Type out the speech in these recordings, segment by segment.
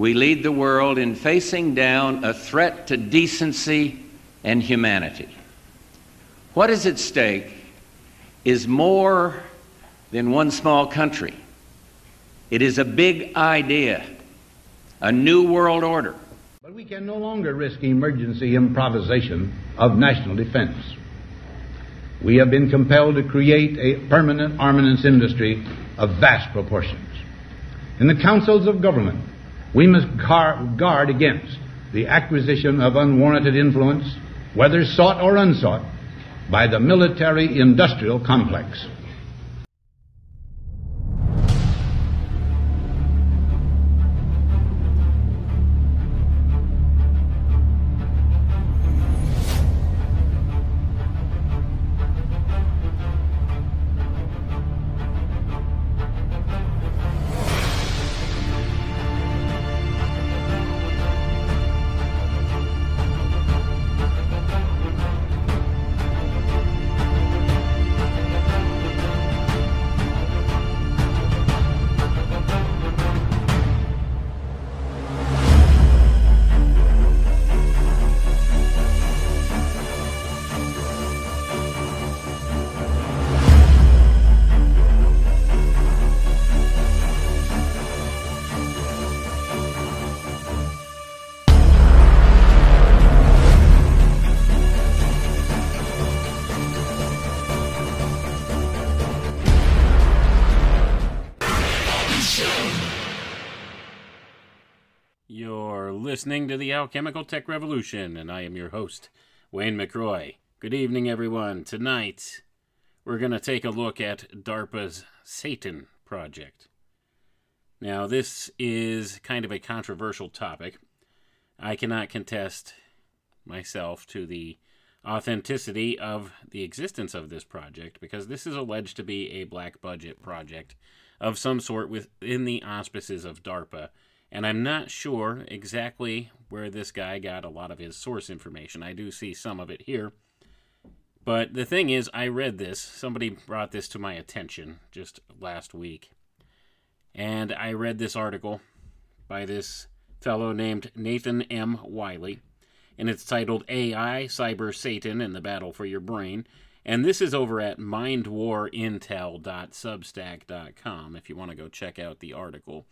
we lead the world in facing down a threat to decency and humanity. What is at stake is more than one small country. It is a big idea, a new world order. But we can no longer risk emergency improvisation of national defense. We have been compelled to create a permanent armaments industry of vast proportions. In the councils of government, we must guard against the acquisition of unwarranted influence, whether sought or unsought, by the military industrial complex. Listening to the Alchemical Tech Revolution, and I am your host, Wayne McRoy. Good evening, everyone. Tonight, we're going to take a look at DARPA's Satan project. Now, this is kind of a controversial topic. I cannot contest myself to the authenticity of the existence of this project because this is alleged to be a black budget project of some sort within the auspices of DARPA and I'm not sure exactly where this guy got a lot of his source information. I do see some of it here. But the thing is, I read this. Somebody brought this to my attention just last week. And I read this article by this fellow named Nathan M. Wiley. And it's titled AI, Cyber Satan, and the Battle for Your Brain. And this is over at mindwarintel.substack.com if you want to go check out the article.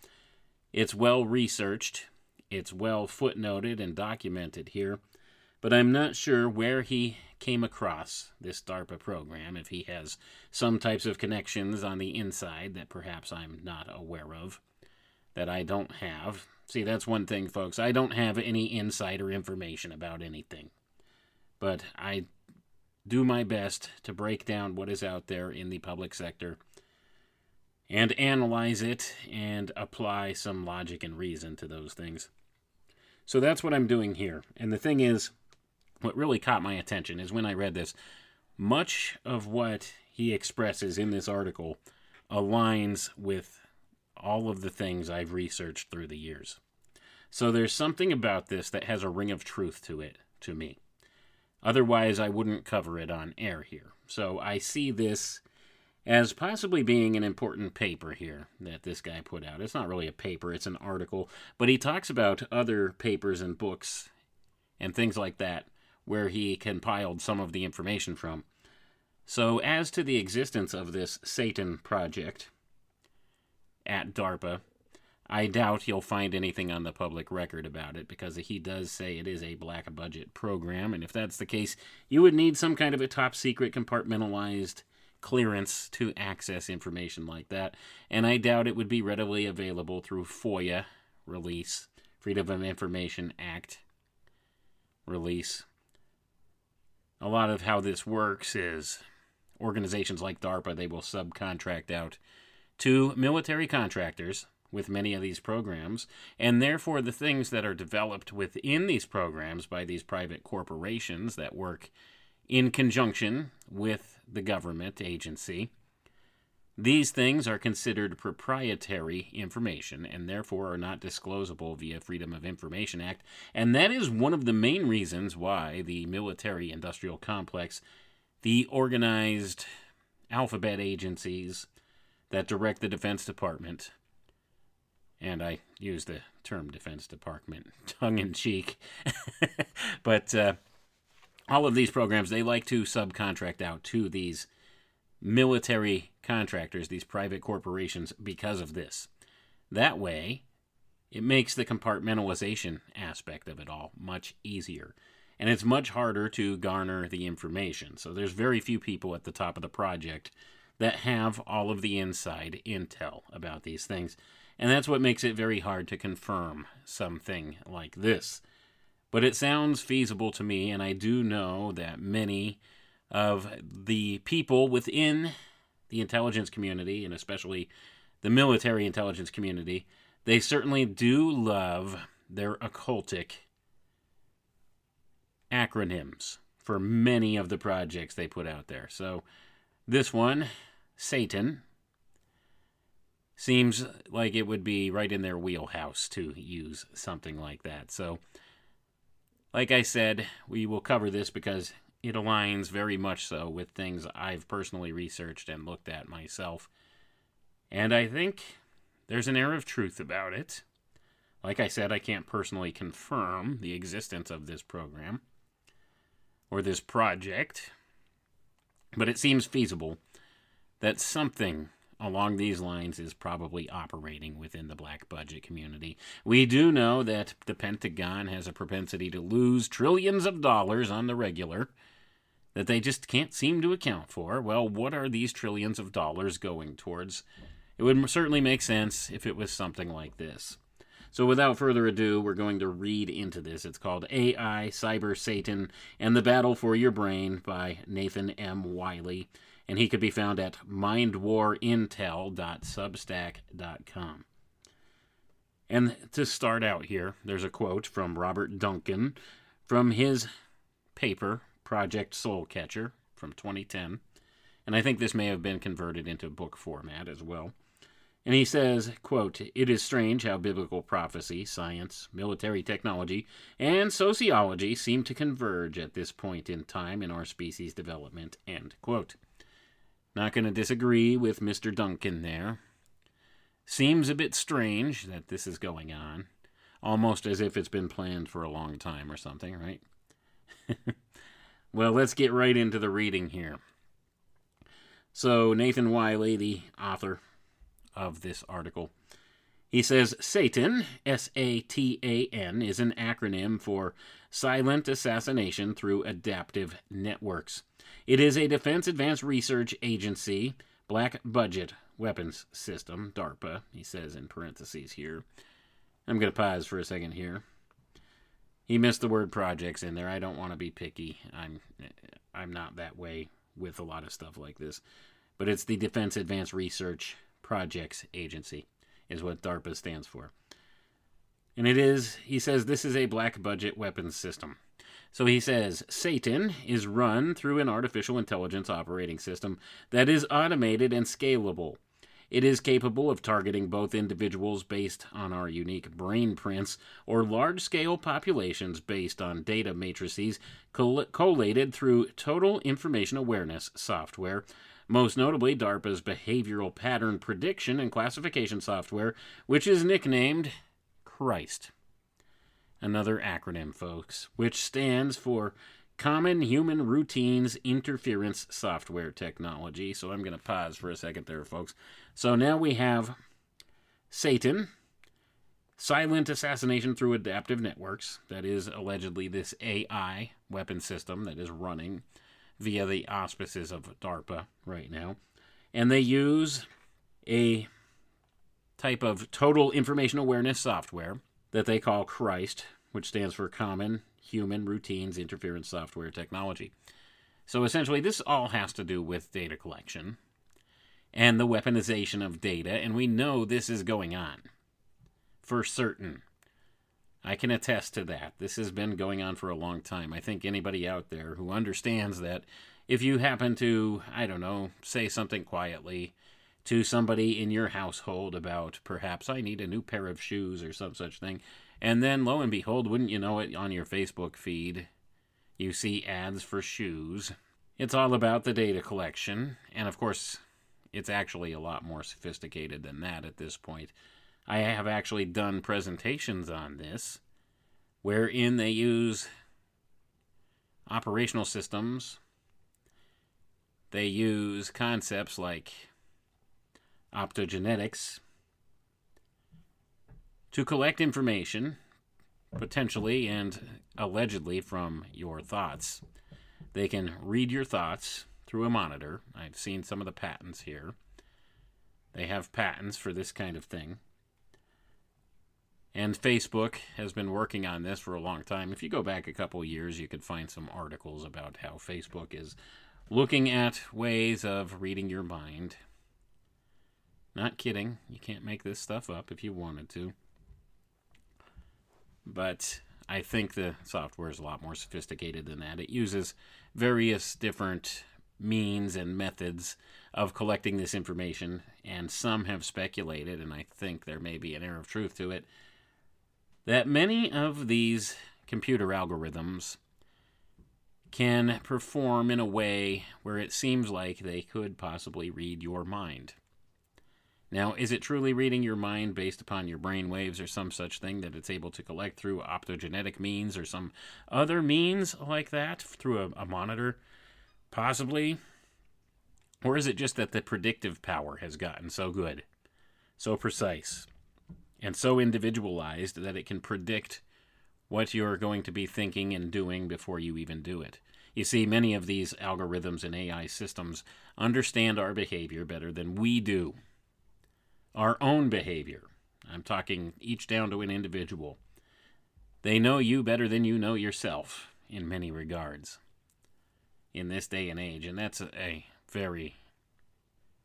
It's well researched, it's well footnoted and documented here, but I'm not sure where he came across this DARPA program, if he has some types of connections on the inside that perhaps I'm not aware of, that I don't have. See, that's one thing, folks. I don't have any insider information about anything. But I do my best to break down what is out there in the public sector and analyze it and apply some logic and reason to those things. So that's what I'm doing here. And the thing is, what really caught my attention is when I read this, much of what he expresses in this article aligns with all of the things I've researched through the years. So there's something about this that has a ring of truth to it, to me. Otherwise, I wouldn't cover it on air here. So I see this as possibly being an important paper here that this guy put out. It's not really a paper, it's an article, but he talks about other papers and books and things like that where he compiled some of the information from. So, as to the existence of this Satan project at DARPA, I doubt you'll find anything on the public record about it because he does say it is a black budget program, and if that's the case, you would need some kind of a top secret compartmentalized clearance to access information like that, and I doubt it would be readily available through FOIA release, Freedom of Information Act release. A lot of how this works is organizations like DARPA, they will subcontract out to military contractors with many of these programs, and therefore the things that are developed within these programs by these private corporations that work in conjunction with the government agency. These things are considered proprietary information and therefore are not disclosable via Freedom of Information Act, and that is one of the main reasons why the military industrial complex, the organized alphabet agencies that direct the Defense Department, And I use the term Defense Department tongue in cheek. but uh, all of these programs, they like to subcontract out to these military contractors, these private corporations, because of this. That way, it makes the compartmentalization aspect of it all much easier. And it's much harder to garner the information. So there's very few people at the top of the project that have all of the inside intel about these things. And that's what makes it very hard to confirm something like this. But it sounds feasible to me, and I do know that many of the people within the intelligence community, and especially the military intelligence community, they certainly do love their occultic acronyms for many of the projects they put out there. So this one, Satan, seems like it would be right in their wheelhouse to use something like that. So, like I said, we will cover this because it aligns very much so with things I've personally researched and looked at myself. And I think there's an air of truth about it. Like I said, I can't personally confirm the existence of this program or this project, but it seems feasible that something along these lines is probably operating within the black budget community. We do know that the Pentagon has a propensity to lose trillions of dollars on the regular that they just can't seem to account for. Well, what are these trillions of dollars going towards? It would certainly make sense if it was something like this. So, without further ado, we're going to read into this. It's called AI, Cyber Satan, and the Battle for Your Brain by Nathan M. Wiley and he could be found at mindwarintel.substack.com. And to start out here, there's a quote from Robert Duncan from his paper, Project Soul Catcher, from 2010. And I think this may have been converted into book format as well. And he says, quote, It is strange how biblical prophecy, science, military technology, and sociology seem to converge at this point in time in our species' development, end quote. Not going to disagree with Mr. Duncan there. Seems a bit strange that this is going on, almost as if it's been planned for a long time or something, right? well, let's get right into the reading here. So, Nathan Wiley, the author of this article, he says Satan, S A T A N, is an acronym for Silent Assassination Through Adaptive Networks. It is a Defense Advanced Research Agency black budget weapons system, DARPA, he says in parentheses here. I'm going to pause for a second here. He missed the word projects in there. I don't want to be picky. I'm I'm not that way with a lot of stuff like this. But it's the Defense Advanced Research Projects Agency is what DARPA stands for. And it is, he says, this is a black budget weapons system. So he says Satan is run through an artificial intelligence operating system that is automated and scalable. It is capable of targeting both individuals based on our unique brain prints or large scale populations based on data matrices collated through total information awareness software, most notably DARPA's behavioral pattern prediction and classification software, which is nicknamed CHRIST another acronym, folks, which stands for Common Human Routines Interference Software Technology. So I'm going to pause for a second there, folks. So now we have Satan, silent assassination through adaptive networks. That is allegedly this AI weapon system that is running via the auspices of DARPA right now. And they use a type of total information awareness software that they call CHRIST, which stands for Common Human Routines Interference Software Technology. So essentially, this all has to do with data collection and the weaponization of data, and we know this is going on for certain. I can attest to that. This has been going on for a long time. I think anybody out there who understands that if you happen to, I don't know, say something quietly to somebody in your household about perhaps I need a new pair of shoes or some such thing. And then lo and behold, wouldn't you know it, on your Facebook feed, you see ads for shoes. It's all about the data collection. And of course, it's actually a lot more sophisticated than that at this point. I have actually done presentations on this wherein they use operational systems. They use concepts like optogenetics to collect information, potentially and allegedly from your thoughts. They can read your thoughts through a monitor. I've seen some of the patents here. They have patents for this kind of thing. And Facebook has been working on this for a long time. If you go back a couple years, you could find some articles about how Facebook is looking at ways of reading your mind. Not kidding. You can't make this stuff up if you wanted to. But I think the software is a lot more sophisticated than that. It uses various different means and methods of collecting this information, and some have speculated, and I think there may be an air of truth to it, that many of these computer algorithms can perform in a way where it seems like they could possibly read your mind. Now, is it truly reading your mind based upon your brain waves or some such thing that it's able to collect through optogenetic means or some other means like that through a, a monitor? Possibly. Or is it just that the predictive power has gotten so good, so precise, and so individualized that it can predict what you're going to be thinking and doing before you even do it? You see, many of these algorithms and AI systems understand our behavior better than we do our own behavior. I'm talking each down to an individual. They know you better than you know yourself in many regards in this day and age, and that's a, a very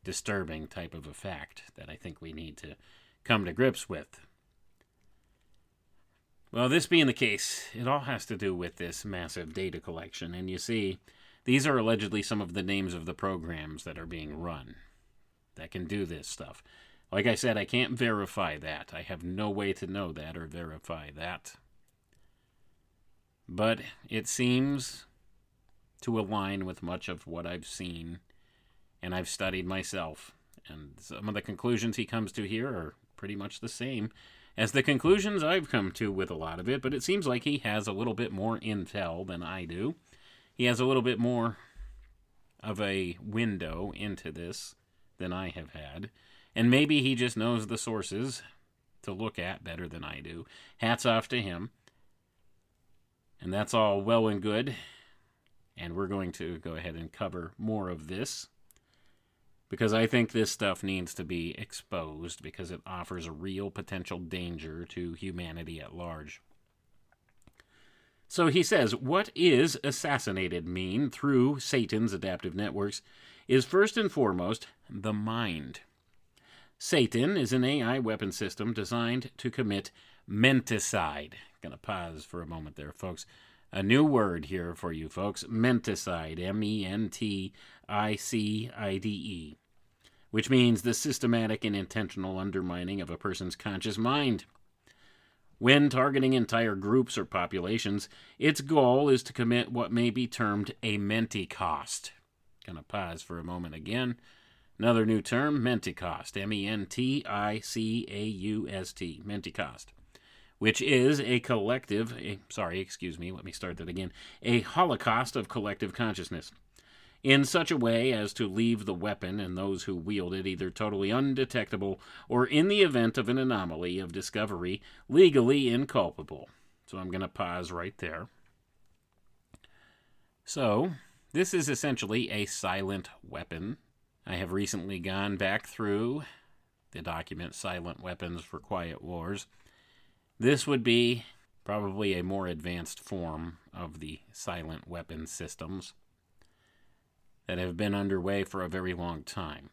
disturbing type of a fact that I think we need to come to grips with. Well, this being the case, it all has to do with this massive data collection, and you see, these are allegedly some of the names of the programs that are being run that can do this stuff. Like I said, I can't verify that. I have no way to know that or verify that. But it seems to align with much of what I've seen and I've studied myself. And some of the conclusions he comes to here are pretty much the same as the conclusions I've come to with a lot of it, but it seems like he has a little bit more intel than I do. He has a little bit more of a window into this than I have had. And maybe he just knows the sources to look at better than I do. Hats off to him. And that's all well and good. And we're going to go ahead and cover more of this because I think this stuff needs to be exposed because it offers a real potential danger to humanity at large. So he says, what is assassinated mean through Satan's adaptive networks is first and foremost the mind. Satan is an AI weapon system designed to commit menticide. Gonna pause for a moment there, folks. A new word here for you folks menticide, M E N T I C I D E, which means the systematic and intentional undermining of a person's conscious mind. When targeting entire groups or populations, its goal is to commit what may be termed a menticaust. Gonna pause for a moment again. Another new term, menticaust, M E N T I C A U S T, menticaust, which is a collective, a, sorry, excuse me, let me start that again, a holocaust of collective consciousness, in such a way as to leave the weapon and those who wield it either totally undetectable or, in the event of an anomaly of discovery, legally inculpable. So I'm going to pause right there. So, this is essentially a silent weapon I have recently gone back through the document Silent Weapons for Quiet Wars. This would be probably a more advanced form of the silent weapon systems that have been underway for a very long time.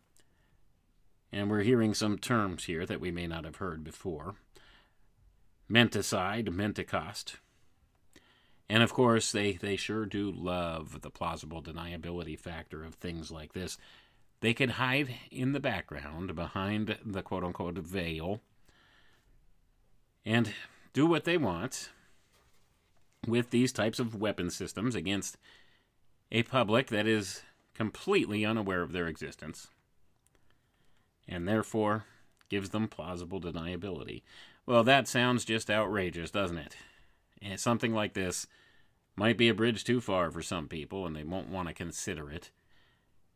And we're hearing some terms here that we may not have heard before. Menticide, Menticaust. And of course, they, they sure do love the plausible deniability factor of things like this. They could hide in the background behind the quote unquote veil and do what they want with these types of weapon systems against a public that is completely unaware of their existence and therefore gives them plausible deniability. Well, that sounds just outrageous, doesn't it? And something like this might be a bridge too far for some people, and they won't want to consider it.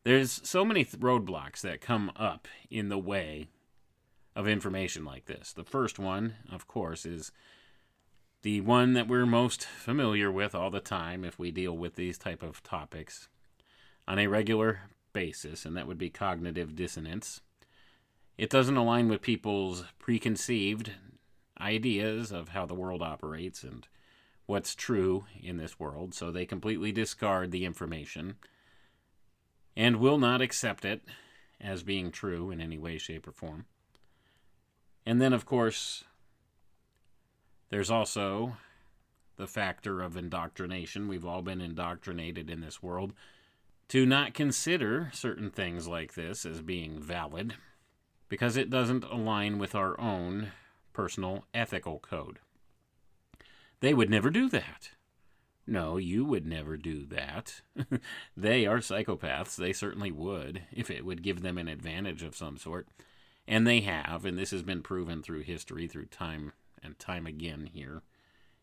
There's so many th- roadblocks that come up in the way of information like this. The first one, of course, is the one that we're most familiar with all the time if we deal with these type of topics on a regular basis, and that would be cognitive dissonance. It doesn't align with people's preconceived ideas of how the world operates and what's true in this world, so they completely discard the information and will not accept it as being true in any way, shape, or form. And then, of course, there's also the factor of indoctrination. We've all been indoctrinated in this world to not consider certain things like this as being valid because it doesn't align with our own personal ethical code. They would never do that. No, you would never do that. they are psychopaths. They certainly would, if it would give them an advantage of some sort. And they have, and this has been proven through history, through time and time again here,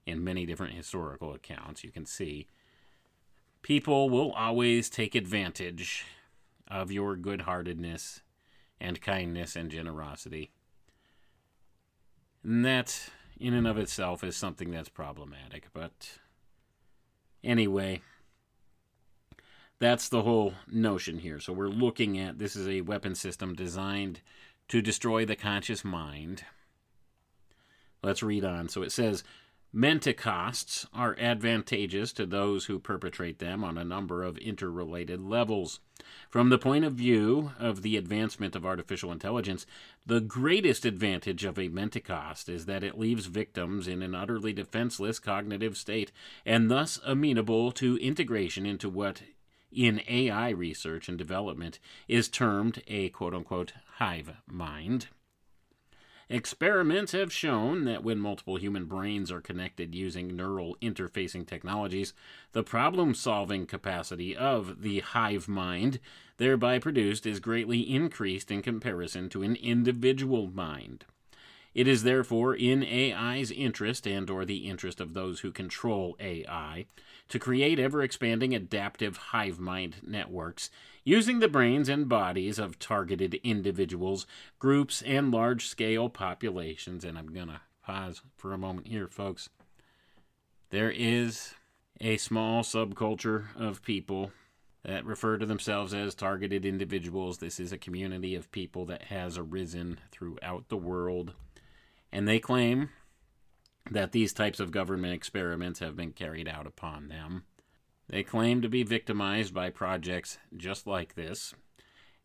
in many different historical accounts. You can see people will always take advantage of your good heartedness and kindness and generosity. And that, in and of itself, is something that's problematic. But anyway, that's the whole notion here. So we're looking at this is a weapon system designed to destroy the conscious mind. Let's read on. So it says Menticausts are advantageous to those who perpetrate them on a number of interrelated levels. From the point of view of the advancement of artificial intelligence, the greatest advantage of a Menticaust is that it leaves victims in an utterly defenseless cognitive state and thus amenable to integration into what in AI research and development is termed a quote unquote hive mind. Experiments have shown that when multiple human brains are connected using neural interfacing technologies, the problem solving capacity of the hive mind thereby produced is greatly increased in comparison to an individual mind. It is therefore in AI's interest and or the interest of those who control AI to create ever expanding adaptive hive mind networks using the brains and bodies of targeted individuals, groups, and large scale populations. And I'm going to pause for a moment here, folks. There is a small subculture of people that refer to themselves as targeted individuals. This is a community of people that has arisen throughout the world and they claim that these types of government experiments have been carried out upon them. They claim to be victimized by projects just like this,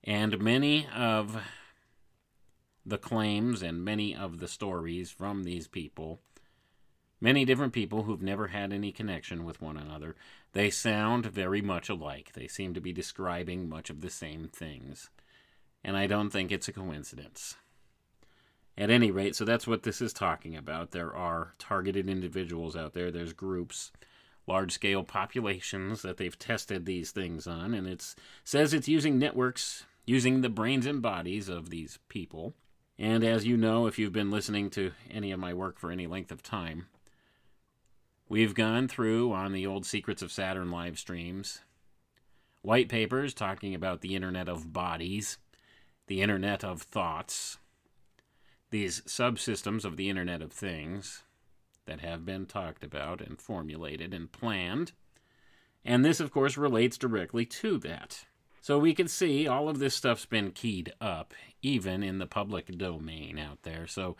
and many of the claims and many of the stories from these people, many different people who've never had any connection with one another, they sound very much alike. They seem to be describing much of the same things. And I don't think it's a coincidence. At any rate, so that's what this is talking about. There are targeted individuals out there, there's groups, large scale populations that they've tested these things on, and it says it's using networks, using the brains and bodies of these people. And as you know, if you've been listening to any of my work for any length of time, we've gone through on the old Secrets of Saturn live streams white papers talking about the Internet of Bodies, the Internet of Thoughts these subsystems of the Internet of Things that have been talked about and formulated and planned. And this, of course, relates directly to that. So we can see all of this stuff's been keyed up, even in the public domain out there. So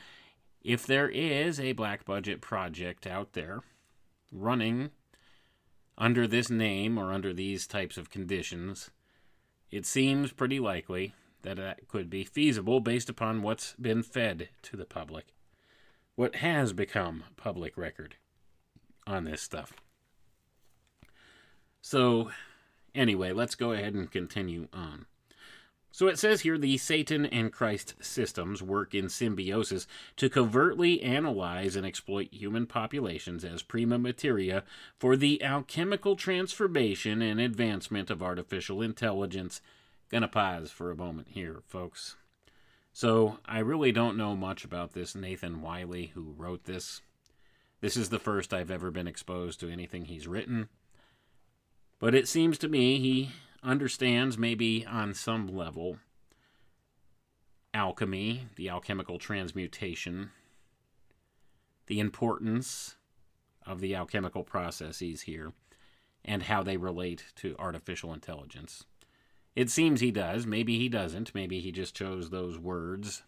if there is a black budget project out there running under this name or under these types of conditions, it seems pretty likely that that could be feasible based upon what's been fed to the public. What has become public record on this stuff. So, anyway, let's go ahead and continue on. So it says here the Satan and Christ systems work in symbiosis to covertly analyze and exploit human populations as prima materia for the alchemical transformation and advancement of artificial intelligence Gonna pause for a moment here, folks. So I really don't know much about this Nathan Wiley who wrote this. This is the first I've ever been exposed to anything he's written. But it seems to me he understands, maybe on some level, alchemy, the alchemical transmutation, the importance of the alchemical processes here, and how they relate to artificial intelligence. It seems he does. Maybe he doesn't. Maybe he just chose those words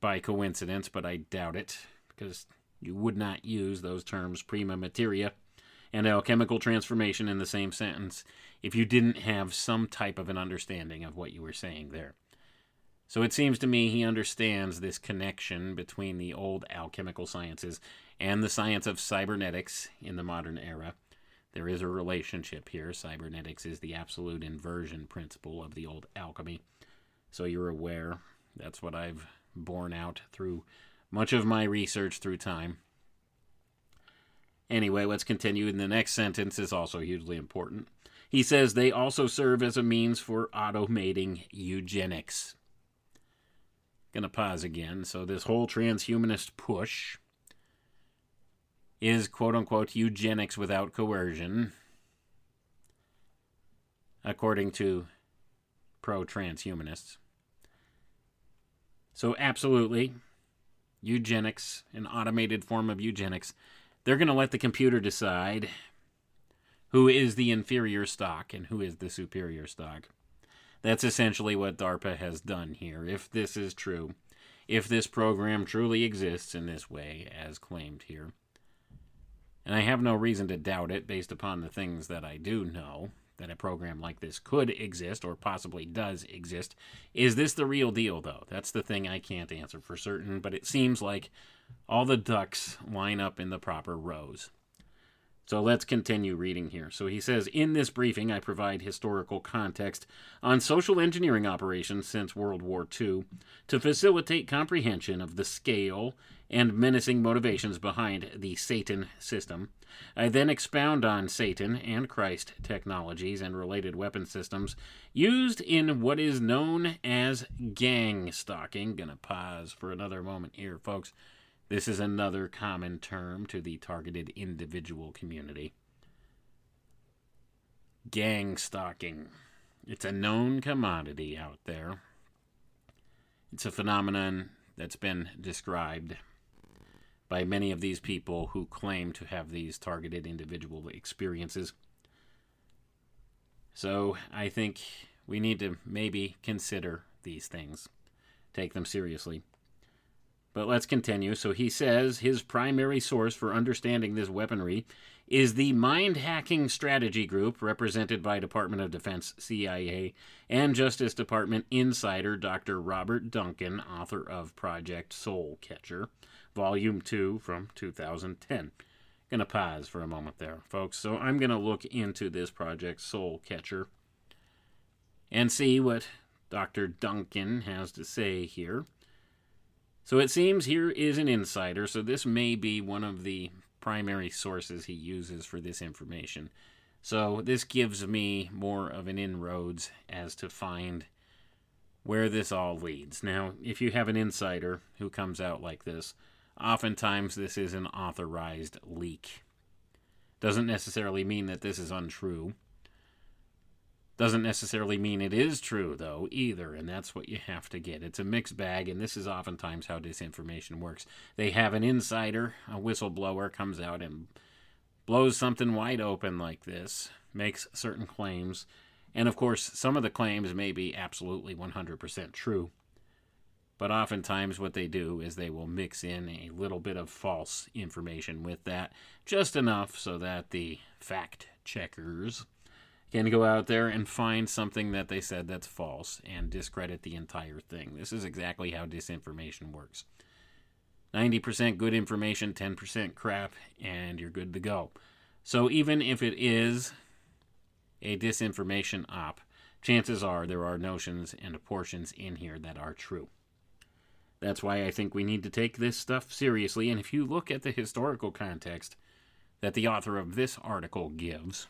by coincidence, but I doubt it, because you would not use those terms prima materia and alchemical transformation in the same sentence if you didn't have some type of an understanding of what you were saying there. So it seems to me he understands this connection between the old alchemical sciences and the science of cybernetics in the modern era. There is a relationship here. Cybernetics is the absolute inversion principle of the old alchemy. So you're aware. That's what I've borne out through much of my research through time. Anyway, let's continue. And the next sentence is also hugely important. He says they also serve as a means for automating eugenics. Gonna pause again. So, this whole transhumanist push is quote unquote eugenics without coercion, according to pro transhumanists. So, absolutely, eugenics, an automated form of eugenics, they're going to let the computer decide who is the inferior stock and who is the superior stock. That's essentially what DARPA has done here, if this is true, if this program truly exists in this way, as claimed here. And I have no reason to doubt it based upon the things that I do know that a program like this could exist or possibly does exist. Is this the real deal, though? That's the thing I can't answer for certain, but it seems like all the ducks line up in the proper rows. So let's continue reading here. So he says In this briefing, I provide historical context on social engineering operations since World War II to facilitate comprehension of the scale and menacing motivations behind the Satan system. I then expound on Satan and Christ technologies and related weapon systems used in what is known as gang stalking. Gonna pause for another moment here, folks. This is another common term to the targeted individual community. Gang stalking. It's a known commodity out there. It's a phenomenon that's been described by many of these people who claim to have these targeted individual experiences. So I think we need to maybe consider these things, take them seriously. But let's continue. So he says his primary source for understanding this weaponry is the Mind Hacking Strategy Group, represented by Department of Defense, CIA, and Justice Department insider Dr. Robert Duncan, author of Project Soul Catcher, Volume 2 from 2010. Gonna pause for a moment there, folks. So I'm gonna look into this Project Soul Catcher and see what Dr. Duncan has to say here. So it seems here is an insider, so this may be one of the primary sources he uses for this information. So this gives me more of an inroads as to find where this all leads. Now, if you have an insider who comes out like this, oftentimes this is an authorized leak. Doesn't necessarily mean that this is untrue. Doesn't necessarily mean it is true, though, either, and that's what you have to get. It's a mixed bag, and this is oftentimes how disinformation works. They have an insider, a whistleblower, comes out and blows something wide open like this, makes certain claims, and of course, some of the claims may be absolutely 100% true. But oftentimes, what they do is they will mix in a little bit of false information with that, just enough so that the fact checkers can go out there and find something that they said that's false and discredit the entire thing. This is exactly how disinformation works 90% good information, 10% crap, and you're good to go. So even if it is a disinformation op, chances are there are notions and portions in here that are true. That's why I think we need to take this stuff seriously. And if you look at the historical context that the author of this article gives,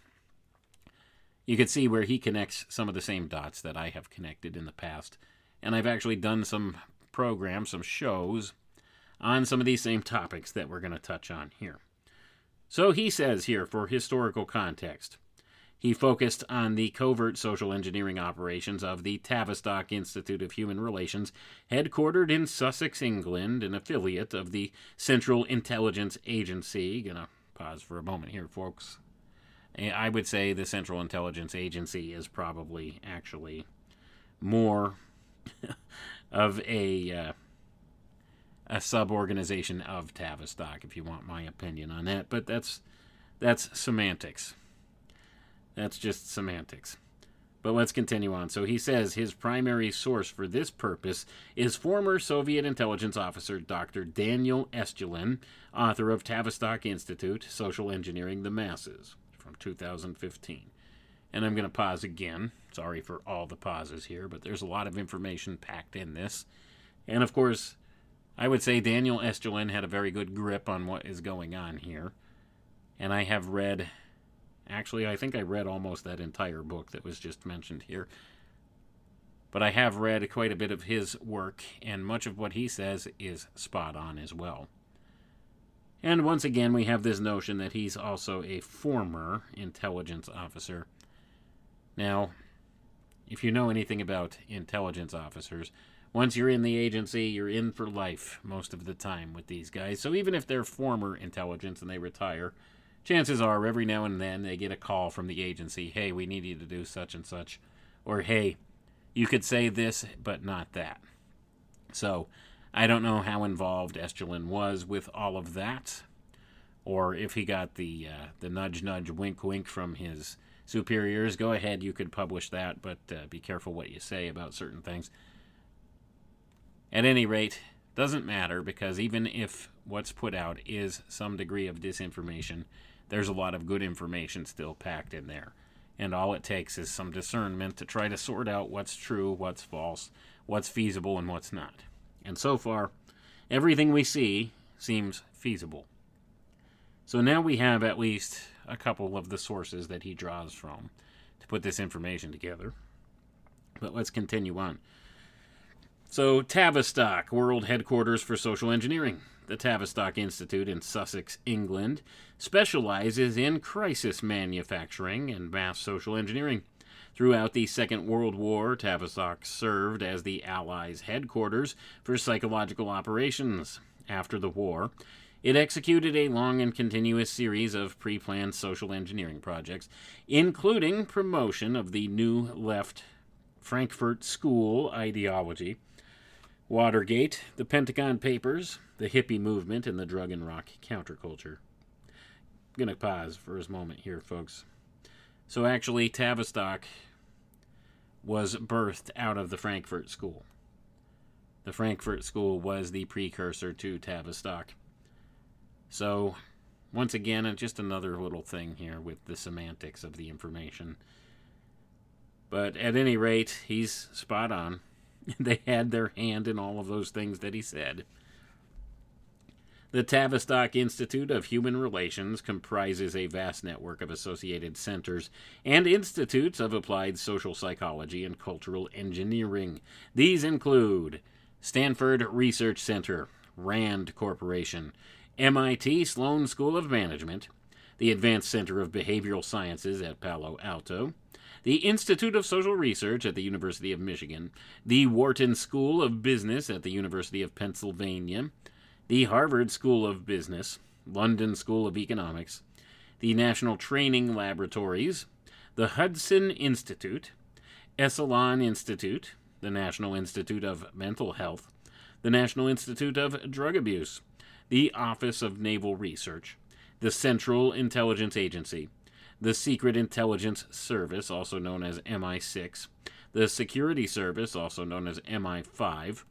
you can see where he connects some of the same dots that I have connected in the past. And I've actually done some programs, some shows on some of these same topics that we're going to touch on here. So he says here for historical context. He focused on the covert social engineering operations of the Tavistock Institute of Human Relations, headquartered in Sussex, England, an affiliate of the Central Intelligence Agency. Gonna pause for a moment here, folks. I would say the Central Intelligence Agency is probably actually more of a uh, a sub-organization of Tavistock, if you want my opinion on that. But that's that's semantics. That's just semantics. But let's continue on. So he says his primary source for this purpose is former Soviet intelligence officer Dr. Daniel Estulin, author of Tavistock Institute Social Engineering the Masses from 2015. And I'm going to pause again. Sorry for all the pauses here, but there's a lot of information packed in this. And of course, I would say Daniel Estulin had a very good grip on what is going on here. And I have read, actually, I think I read almost that entire book that was just mentioned here. But I have read quite a bit of his work, and much of what he says is spot on as well. And once again, we have this notion that he's also a former intelligence officer. Now, if you know anything about intelligence officers, once you're in the agency, you're in for life most of the time with these guys. So even if they're former intelligence and they retire, chances are every now and then they get a call from the agency hey, we need you to do such and such. Or hey, you could say this, but not that. So I don't know how involved Estulin was with all of that, or if he got the uh, the nudge, nudge, wink, wink from his superiors. Go ahead, you could publish that, but uh, be careful what you say about certain things. At any rate, doesn't matter because even if what's put out is some degree of disinformation, there's a lot of good information still packed in there. And all it takes is some discernment to try to sort out what's true, what's false, what's feasible, and what's not. And so far, everything we see seems feasible. So now we have at least a couple of the sources that he draws from to put this information together. But let's continue on. So, Tavistock, world headquarters for social engineering. The Tavistock Institute in Sussex, England, specializes in crisis manufacturing and mass social engineering. Throughout the Second World War, Tavistock served as the Allies' headquarters for psychological operations. After the war, it executed a long and continuous series of pre planned social engineering projects, including promotion of the New Left Frankfurt School ideology Watergate, the Pentagon Papers, the hippie movement, and the drug and rock counterculture. I'm going to pause for a moment here, folks. So, actually, Tavistock was birthed out of the Frankfurt School. The Frankfurt School was the precursor to Tavistock. So, once again, uh, just another little thing here with the semantics of the information. But at any rate, he's spot on. they had their hand in all of those things that he said. The Tavistock Institute of Human Relations comprises a vast network of associated centers and institutes of applied social psychology and cultural engineering. These include Stanford Research Center, RAND Corporation, MIT Sloan School of Management, the Advanced Center of Behavioral Sciences at Palo Alto, the Institute of Social Research at the University of Michigan, the Wharton School of Business at the University of Pennsylvania, the Harvard School of Business, London School of Economics, the National Training Laboratories, the Hudson Institute, Esalen Institute, the National Institute of Mental Health, the National Institute of Drug Abuse, the Office of Naval Research, the Central Intelligence Agency, the Secret Intelligence Service, also known as MI6, the Security Service, also known as MI5,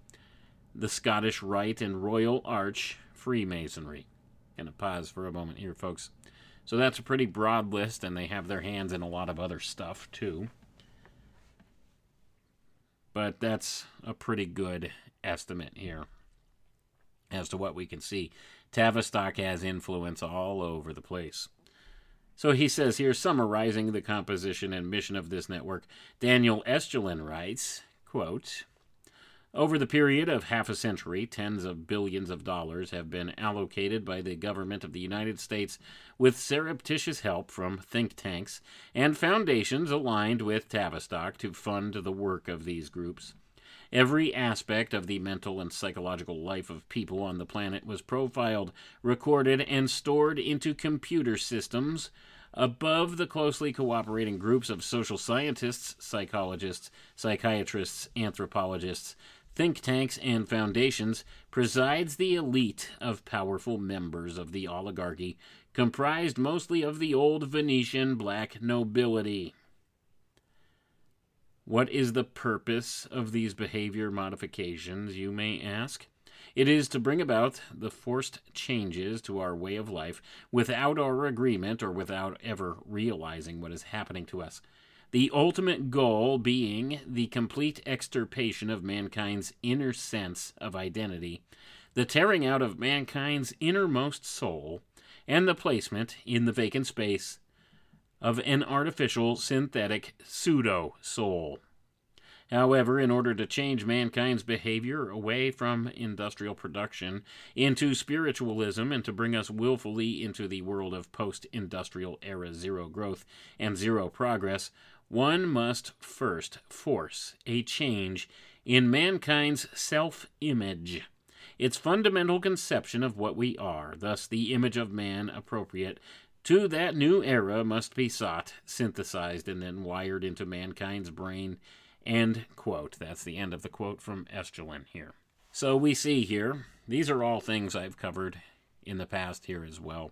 the Scottish Rite and Royal Arch Freemasonry. Gonna pause for a moment here, folks. So that's a pretty broad list, and they have their hands in a lot of other stuff, too. But that's a pretty good estimate here as to what we can see. Tavistock has influence all over the place. So he says here, summarizing the composition and mission of this network, Daniel Estulin writes, quote, Over the period of half a century, tens of billions of dollars have been allocated by the government of the United States with surreptitious help from think tanks and foundations aligned with Tavistock to fund the work of these groups. Every aspect of the mental and psychological life of people on the planet was profiled, recorded, and stored into computer systems above the closely cooperating groups of social scientists, psychologists, psychiatrists, anthropologists, think tanks, and foundations presides the elite of powerful members of the oligarchy, comprised mostly of the old Venetian black nobility. What is the purpose of these behavior modifications, you may ask? It is to bring about the forced changes to our way of life without our agreement or without ever realizing what is happening to us. The ultimate goal being the complete extirpation of mankind's inner sense of identity, the tearing out of mankind's innermost soul, and the placement in the vacant space of an artificial, synthetic pseudo soul. However, in order to change mankind's behavior away from industrial production into spiritualism and to bring us willfully into the world of post industrial era zero growth and zero progress, one must first force a change in mankind's self image its fundamental conception of what we are, thus the image of man appropriate to that new era must be sought, synthesized, and then wired into mankind's brain. End quote. That's the end of the quote from Estulin here. So we see here, these are all things I've covered in the past here as well.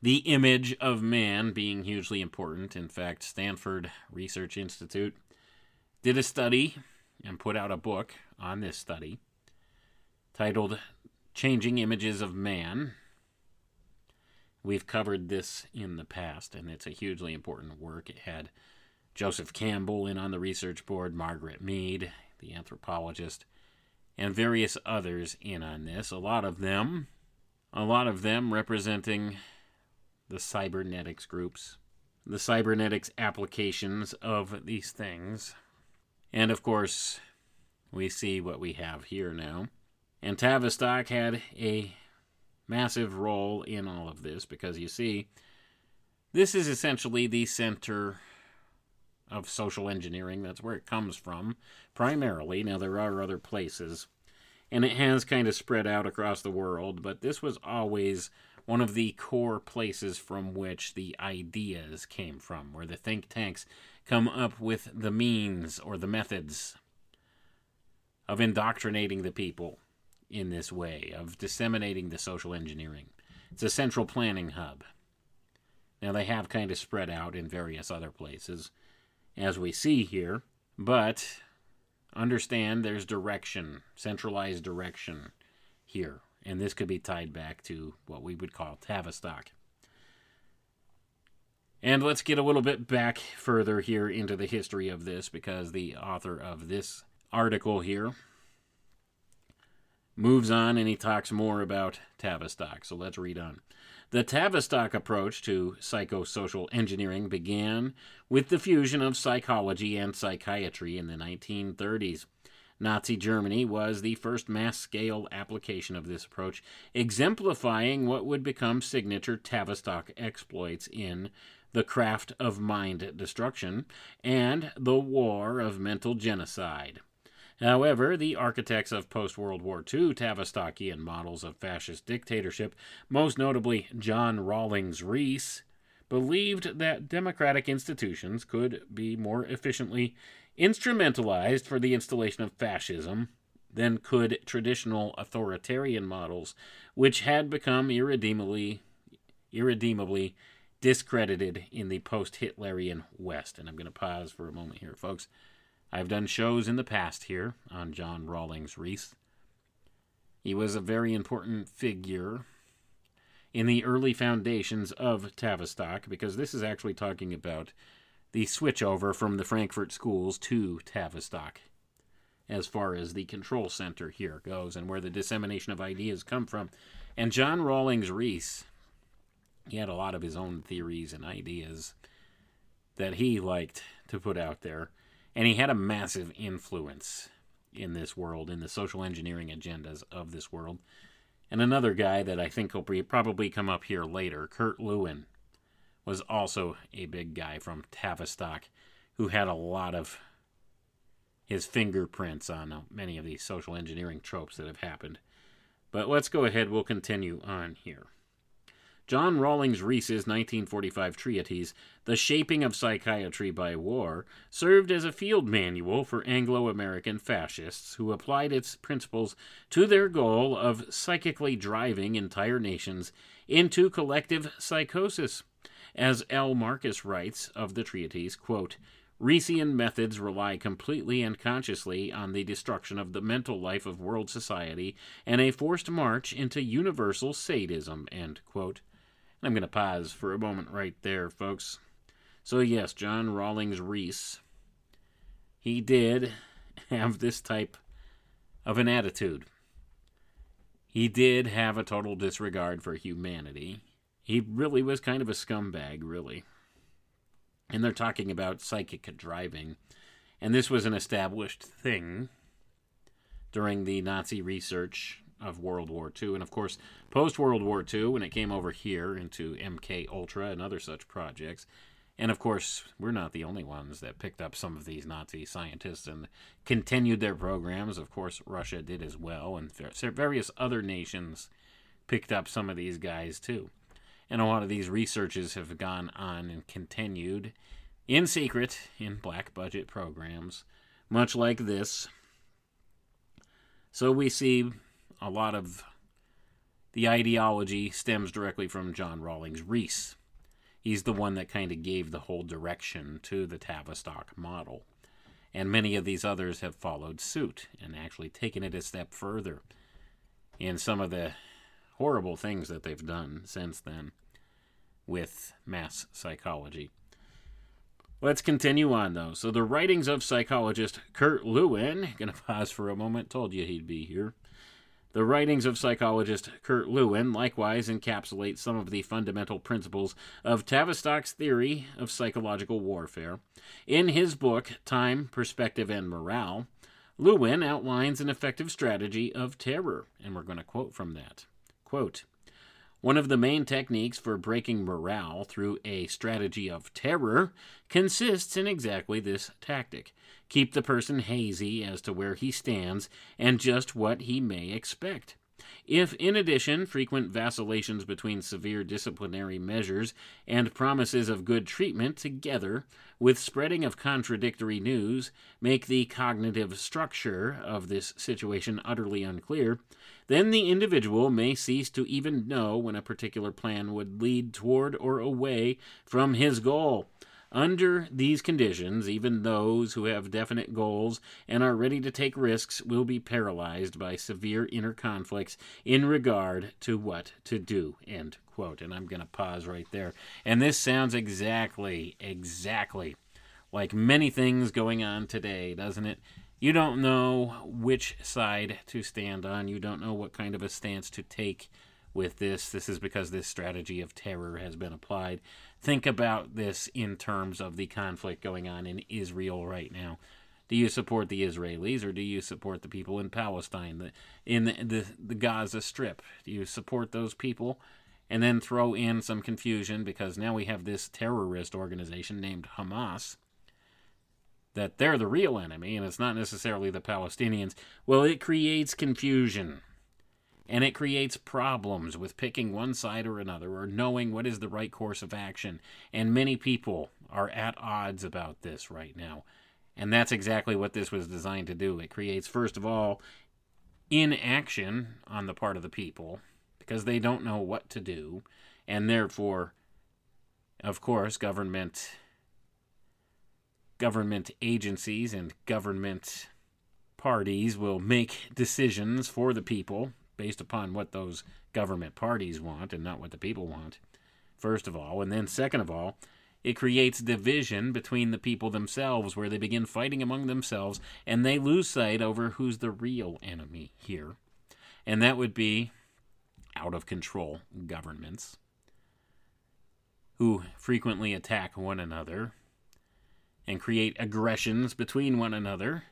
The image of man being hugely important. In fact, Stanford Research Institute did a study and put out a book on this study titled Changing Images of Man We've covered this in the past, and it's a hugely important work. It had Joseph Campbell in on the research board, Margaret Mead, the anthropologist, and various others in on this. A lot of them, a lot of them representing the cybernetics groups, the cybernetics applications of these things. And of course, we see what we have here now. And Tavistock had a massive role in all of this because you see, this is essentially the center of social engineering. That's where it comes from, primarily. Now, there are other places, and it has kind of spread out across the world, but this was always one of the core places from which the ideas came from, where the think tanks come up with the means or the methods of indoctrinating the people in this way of disseminating the social engineering. It's a central planning hub. Now, they have kind of spread out in various other places, as we see here, but understand there's direction, centralized direction here, and this could be tied back to what we would call Tavistock. And let's get a little bit back further here into the history of this because the author of this article here moves on and he talks more about Tavistock. So let's read on. The Tavistock approach to psychosocial engineering began with the fusion of psychology and psychiatry in the 1930s. Nazi Germany was the first mass scale application of this approach, exemplifying what would become signature Tavistock exploits in The Craft of Mind Destruction and The War of Mental Genocide. However, the architects of post World War II Tavistockian models of fascist dictatorship, most notably John Rawlings Rees, believed that democratic institutions could be more efficiently instrumentalized for the installation of fascism than could traditional authoritarian models, which had become irredeemably, irredeemably discredited in the post Hitlerian West. And I'm going to pause for a moment here, folks. I've done shows in the past here on John Rawlings Rees. He was a very important figure in the early foundations of Tavistock because this is actually talking about the switchover from the Frankfurt schools to Tavistock as far as the control center here goes and where the dissemination of ideas come from. And John Rawlings Rees, he had a lot of his own theories and ideas that he liked to put out there and he had a massive influence in this world, in the social engineering agendas of this world. And another guy that I think will probably come up here later, Kurt Lewin, was also a big guy from Tavistock who had a lot of his fingerprints on uh, many of these social engineering tropes that have happened. But let's go ahead, we'll continue on here. John Rawlings Rees's 1945 treatise, The Shaping of Psychiatry by War, served as a field manual for Anglo American fascists who applied its principles to their goal of psychically driving entire nations into collective psychosis. As L. Marcus writes of the treatise, quote, Reesian methods rely completely and consciously on the destruction of the mental life of world society and a forced march into universal sadism. End quote. I'm going to pause for a moment right there, folks. So, yes, John Rawlings Rees, he did have this type of an attitude. He did have a total disregard for humanity. He really was kind of a scumbag, really. And they're talking about psychic driving. And this was an established thing during the Nazi research of World War II, and of course, post World War II, when it came over here into MK Ultra and other such projects. And of course, we're not the only ones that picked up some of these Nazi scientists and continued their programs. Of course, Russia did as well, and various other nations picked up some of these guys too. And a lot of these researches have gone on and continued in secret in black budget programs, much like this. So we see a lot of the ideology stems directly from John Rawlings Rees. He's the one that kind of gave the whole direction to the Tavistock model. And many of these others have followed suit and actually taken it a step further in some of the horrible things that they've done since then with mass psychology. Let's continue on though. So the writings of psychologist Kurt Lewin, gonna pause for a moment, told you he'd be here. The writings of psychologist Kurt Lewin likewise encapsulate some of the fundamental principles of Tavistock's theory of psychological warfare. In his book, Time, Perspective, and Morale, Lewin outlines an effective strategy of terror, and we're going to quote from that. Quote, one of the main techniques for breaking morale through a strategy of terror consists in exactly this tactic keep the person hazy as to where he stands and just what he may expect. If, in addition, frequent vacillations between severe disciplinary measures and promises of good treatment, together with spreading of contradictory news, make the cognitive structure of this situation utterly unclear, then the individual may cease to even know when a particular plan would lead toward or away from his goal. Under these conditions, even those who have definite goals and are ready to take risks will be paralyzed by severe inner conflicts in regard to what to do. End quote. And I'm going to pause right there. And this sounds exactly, exactly like many things going on today, doesn't it? You don't know which side to stand on. You don't know what kind of a stance to take with this. This is because this strategy of terror has been applied think about this in terms of the conflict going on in Israel right now. Do you support the Israelis or do you support the people in Palestine, the, in the, the, the Gaza Strip? Do you support those people? And then throw in some confusion because now we have this terrorist organization named Hamas that they're the real enemy and it's not necessarily the Palestinians. Well, it creates confusion and it creates problems with picking one side or another or knowing what is the right course of action. And many people are at odds about this right now. And that's exactly what this was designed to do. It creates, first of all, inaction on the part of the people because they don't know what to do. And therefore, of course, government government agencies and government parties will make decisions for the people based upon what those government parties want and not what the people want, first of all. And then, second of all, it creates division between the people themselves where they begin fighting among themselves and they lose sight over who's the real enemy here. And that would be out of control governments who frequently attack one another and create aggressions between one another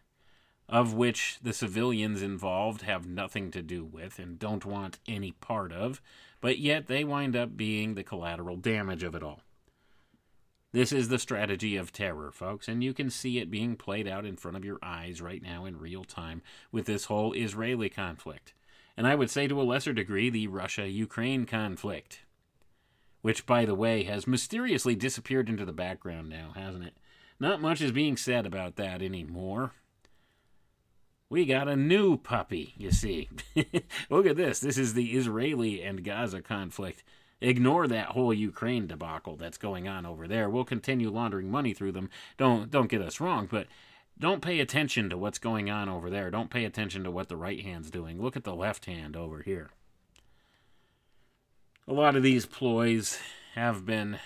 of which the civilians involved have nothing to do with and don't want any part of, but yet they wind up being the collateral damage of it all. This is the strategy of terror, folks, and you can see it being played out in front of your eyes right now in real time with this whole Israeli conflict. And I would say to a lesser degree the Russia Ukraine conflict, which, by the way, has mysteriously disappeared into the background now, hasn't it? Not much is being said about that anymore. We got a new puppy, you see. Look at this. This is the Israeli and Gaza conflict. Ignore that whole Ukraine debacle that's going on over there. We'll continue laundering money through them. Don't don't get us wrong, but don't pay attention to what's going on over there. Don't pay attention to what the right hand's doing. Look at the left hand over here. A lot of these ploys have been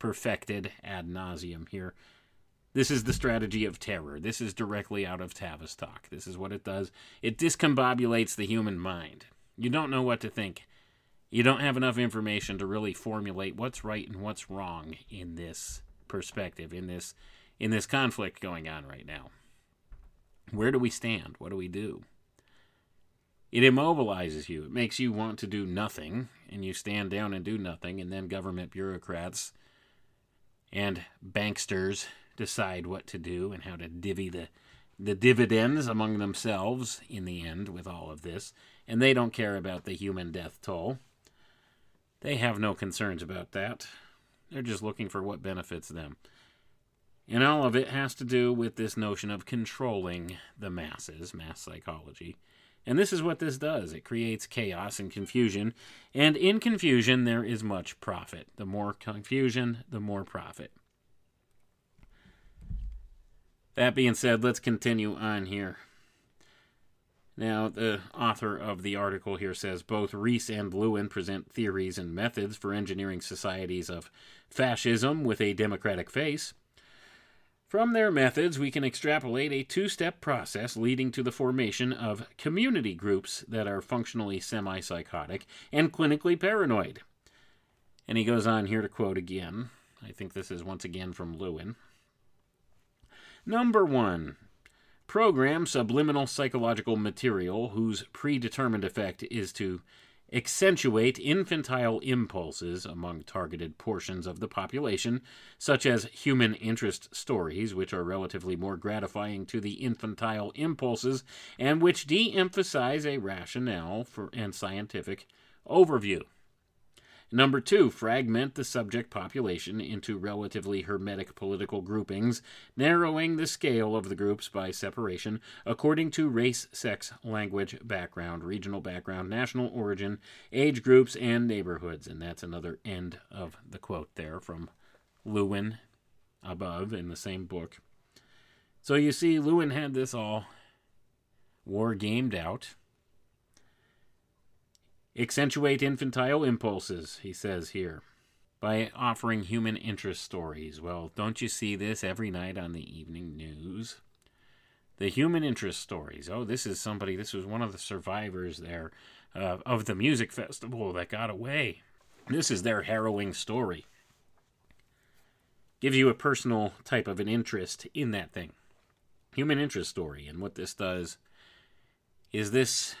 perfected ad nauseum here. This is the strategy of terror. This is directly out of Tavistock. This is what it does. It discombobulates the human mind. You don't know what to think you don't have enough information to really formulate what's right and what's wrong in this perspective in this in this conflict going on right now where do we stand what do we do it immobilizes you it makes you want to do nothing and you stand down and do nothing and then government bureaucrats and banksters decide what to do and how to divvy the the dividends among themselves in the end with all of this and they don't care about the human death toll they have no concerns about that. They're just looking for what benefits them. And all of it has to do with this notion of controlling the masses, mass psychology. And this is what this does it creates chaos and confusion. And in confusion, there is much profit. The more confusion, the more profit. That being said, let's continue on here. Now, the author of the article here says both Rees and Lewin present theories and methods for engineering societies of fascism with a democratic face. From their methods, we can extrapolate a two step process leading to the formation of community groups that are functionally semi psychotic and clinically paranoid. And he goes on here to quote again. I think this is once again from Lewin. Number one, program subliminal psychological material whose predetermined effect is to accentuate infantile impulses among targeted portions of the population, such as human interest stories, which are relatively more gratifying to the infantile impulses and which de emphasize a rationale for and scientific overview. Number two, fragment the subject population into relatively hermetic political groupings, narrowing the scale of the groups by separation according to race, sex, language, background, regional background, national origin, age groups, and neighborhoods. And that's another end of the quote there from Lewin above in the same book. So you see, Lewin had this all war gamed out Accentuate infantile impulses, he says here, by offering human interest stories. Well, don't you see this every night on the evening news? The human interest stories. Oh, this is somebody, this was one of the survivors there uh, of the music festival that got away. This is their harrowing story. Gives you a personal type of an interest in that thing. Human interest story. And what this does is this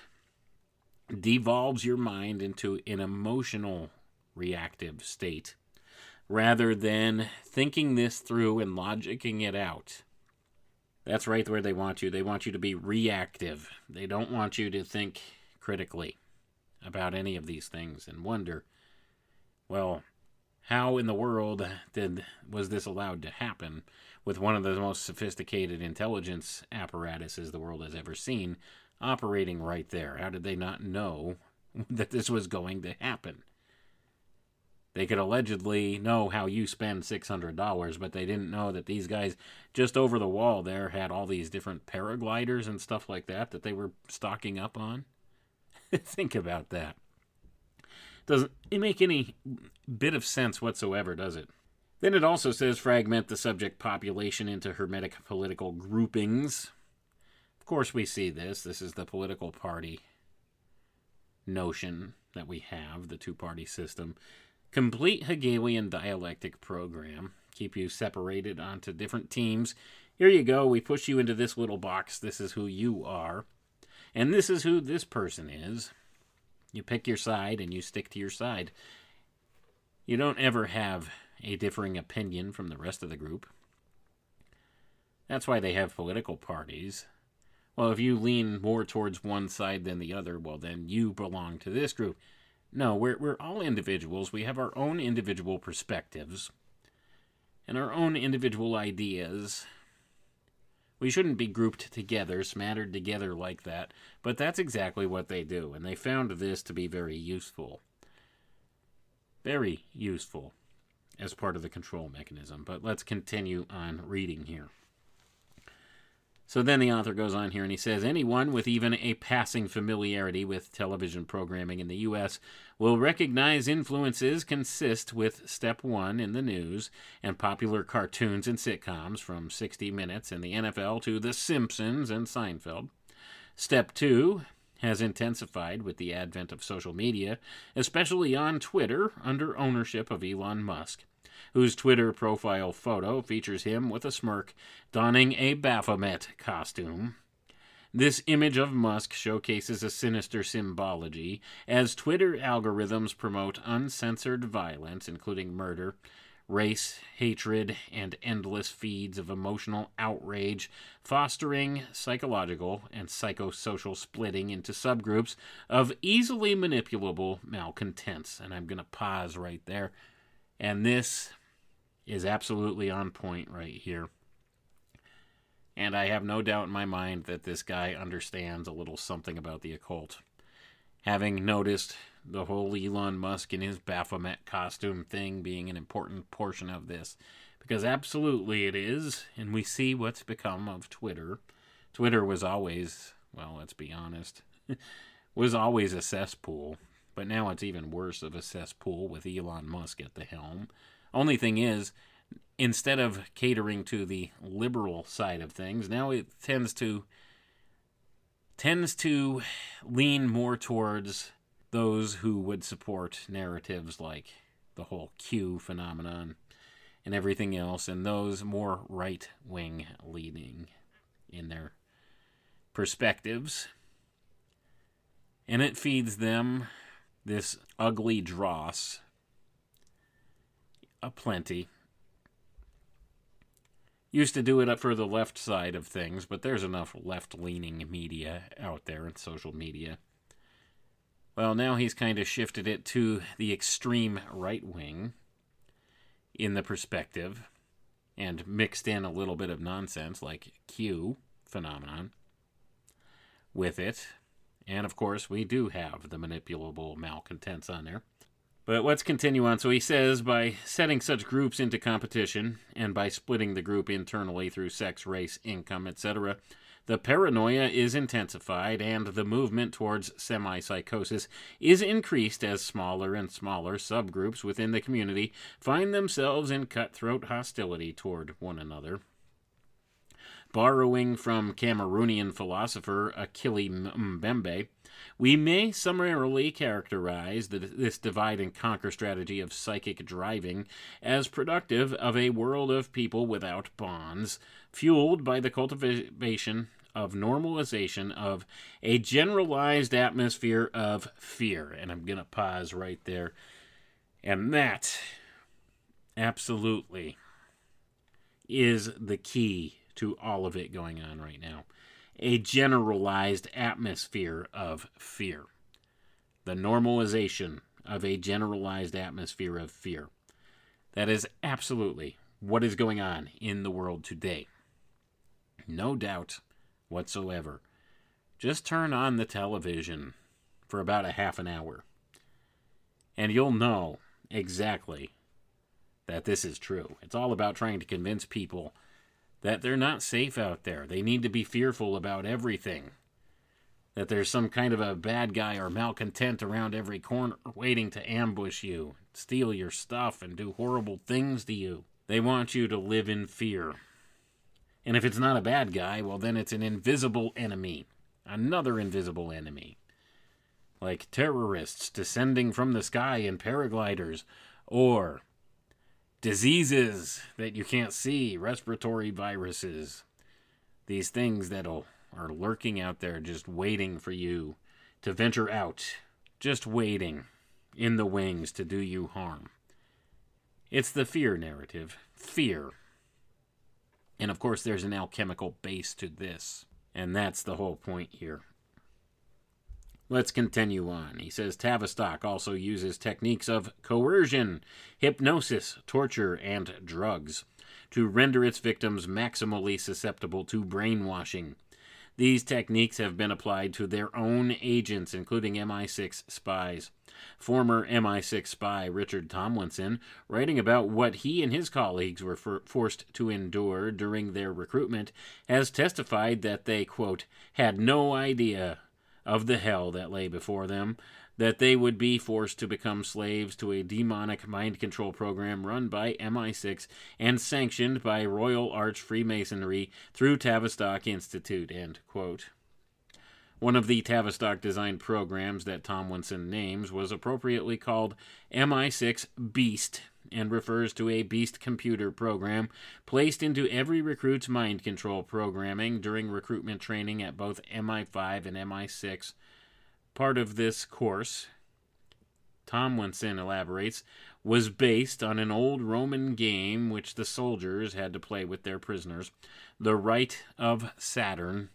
devolves your mind into an emotional reactive state rather than thinking this through and logicking it out. That's right where they want you. They want you to be reactive. They don't want you to think critically about any of these things and wonder, well, how in the world did was this allowed to happen with one of the most sophisticated intelligence apparatuses the world has ever seen operating right there? How did they not know that this was going to happen? They could allegedly know how you spend $600, but they didn't know that these guys just over the wall there had all these different paragliders and stuff like that that they were stocking up on. Think about that. Doesn't it make any bit of sense whatsoever, does it? Then it also says fragment the subject population into hermetic political groupings course, we see this. This is the political party notion that we have, the two party system. Complete Hegelian dialectic program. Keep you separated onto different teams here you go. We push you into this little box. This is who you are. And this is who this person is. You pick your side and you stick to your side. You don't ever have a differing opinion from the rest of the group. That's why they have political parties. Well, if you lean more towards one side than the other, well, then you belong to this group. No, we're, we're all individuals. We have our own individual perspectives and our own individual ideas. We shouldn't be grouped together, smattered together like that, but that's exactly what they do, and they found this to be very useful. Very useful as part of the control mechanism. But let's continue on reading here. So then the author goes on here and he says anyone with even a passing familiarity with television programming in the U.S. will recognize influences consist with step one in the news and popular cartoons and sitcoms from 60 Minutes and the NFL to The Simpsons and Seinfeld. Step two has intensified with the advent of social media, especially on Twitter under ownership of Elon Musk whose Twitter profile photo features him with a smirk donning a Baphomet costume. This image of Musk showcases a sinister symbology as Twitter algorithms promote uncensored violence, including murder, race, hatred, and endless feeds of emotional outrage, fostering psychological and psychosocial splitting into subgroups of easily manipulable malcontents. And I'm going to pause right there. And this is absolutely on point right here. And I have no doubt in my mind that this guy understands a little something about the occult. Having noticed the whole Elon Musk in his Baphomet costume thing being an important portion of this, because absolutely it is, and we see what's become of Twitter. Twitter was always, well, let's be honest, was always a cesspool, but now it's even worse of a cesspool with Elon Musk at the helm. Only thing is, instead of catering to the liberal side of things, now it tends to tends to lean more towards those who would support narratives like the whole Q phenomenon and everything else, and those more right wing leaning in their perspectives. And it feeds them this ugly dross aplenty. Used to do it up for the left side of things, but there's enough left leaning media out there in social media. Well, now he's kind of shifted it to the extreme right wing in the perspective and mixed in a little bit of nonsense like Q phenomenon with it. And of course, we do have the manipulable malcontents on there. But let's continue on. So he says by setting such groups into competition and by splitting the group internally through sex, race, income, etc., the paranoia is intensified and the movement towards semi psychosis is increased as smaller and smaller subgroups within the community find themselves in cutthroat hostility toward one another. Borrowing from Cameroonian philosopher Achille Mbembe, we may summarily characterize the, this divide and conquer strategy of psychic driving as productive of a world of people without bonds, fueled by the cultivation of normalization of a generalized atmosphere of fear. And I'm going to pause right there. And that absolutely is the key to all of it going on right now a generalized atmosphere of fear. The normalization of a generalized atmosphere of fear. That is absolutely what is going on in the world today. No doubt whatsoever. Just turn on the television for about a half an hour, and you'll know exactly that this is true. It's all about trying to convince people that they're not safe out there. They need to be fearful about everything. That there's some kind of a bad guy or malcontent around every corner waiting to ambush you, steal your stuff, and do horrible things to you. They want you to live in fear. And if it's not a bad guy, well, then it's an invisible enemy. Another invisible enemy. Like terrorists descending from the sky in paragliders, or diseases that you can't see, respiratory viruses, These things that are lurking out there just waiting for you to venture out, just waiting in the wings to do you harm. It's the fear narrative. Fear. And of course, there's an alchemical base to this. And that's the whole point here. Let's continue on. He says Tavistock also uses techniques of coercion, hypnosis, torture, and drugs to render its victims maximally susceptible to brainwashing. These techniques have been applied to their own agents, including MI6 spies. Former MI6 spy Richard Tomlinson, writing about what he and his colleagues were for- forced to endure during their recruitment, has testified that they, quote, had no idea of the hell that lay before them, that they would be forced to become slaves to a demonic mind control program run by MI6 and sanctioned by Royal Arch Freemasonry through Tavistock Institute. One of the Tavistock designed programs that Tomlinson names was appropriately called MI6 Beast and refers to a beast computer program placed into every recruit's mind control programming during recruitment training at both MI5 and MI6. Part of this course, Tomlinson elaborates, was based on an old Roman game which the soldiers had to play with their prisoners, The Rite of Saturn.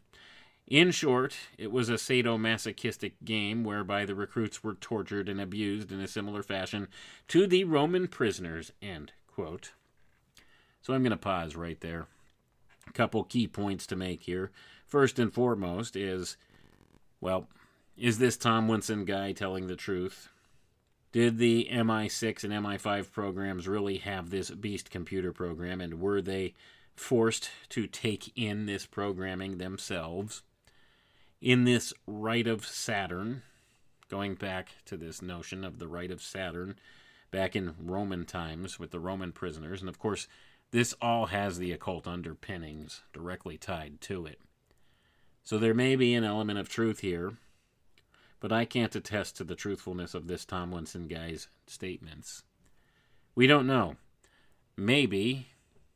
In short, it was a sadomasochistic game whereby the recruits were tortured and abused in a similar fashion to the Roman prisoners. End quote. So I'm going to pause right there. A couple key points to make here. First and foremost is, well, is this Tomlinson guy telling the truth? Did the MI6 and MI5 programs really have this beast computer program, and were they forced to take in this programming themselves? In this rite of Saturn, going back to this notion of the rite of Saturn back in Roman times with the Roman prisoners, and of course, this all has the occult underpinnings directly tied to it. So there may be an element of truth here, but I can't attest to the truthfulness of this Tomlinson guy's statements. We don't know. Maybe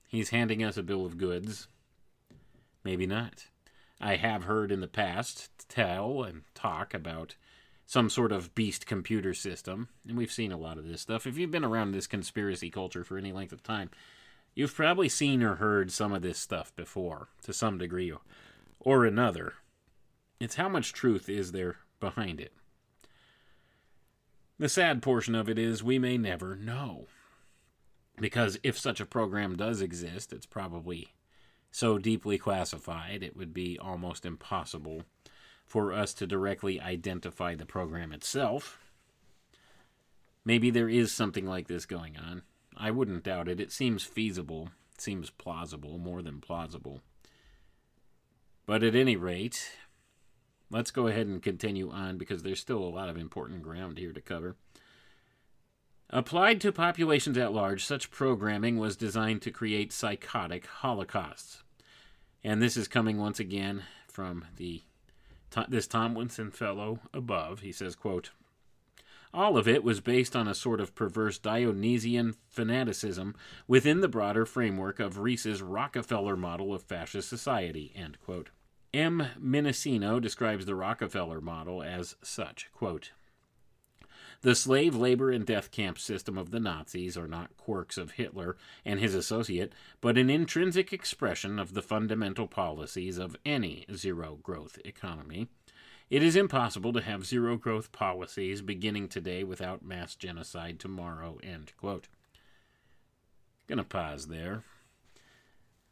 he's handing us a bill of goods. Maybe not. I have heard in the past tell and talk about some sort of beast computer system, and we've seen a lot of this stuff. If you've been around this conspiracy culture for any length of time, you've probably seen or heard some of this stuff before, to some degree or another. It's how much truth is there behind it. The sad portion of it is we may never know. Because if such a program does exist, it's probably so deeply classified, it would be almost impossible for us to directly identify the program itself. Maybe there is something like this going on. I wouldn't doubt it. It seems feasible, it seems plausible, more than plausible. But at any rate, let's go ahead and continue on because there's still a lot of important ground here to cover. Applied to populations at large, such programming was designed to create psychotic holocausts. And this is coming once again from the this Tomlinson fellow above. He says, quote, all of it was based on a sort of perverse Dionysian fanaticism within the broader framework of Rees's Rockefeller model of fascist society. End quote. M. Minnicino describes the Rockefeller model as such quote, the slave labor and death camp system of the Nazis are not quirks of Hitler and his associate, but an intrinsic expression of the fundamental policies of any zero growth economy. It is impossible to have zero growth policies beginning today without mass genocide tomorrow. End quote. Gonna pause there.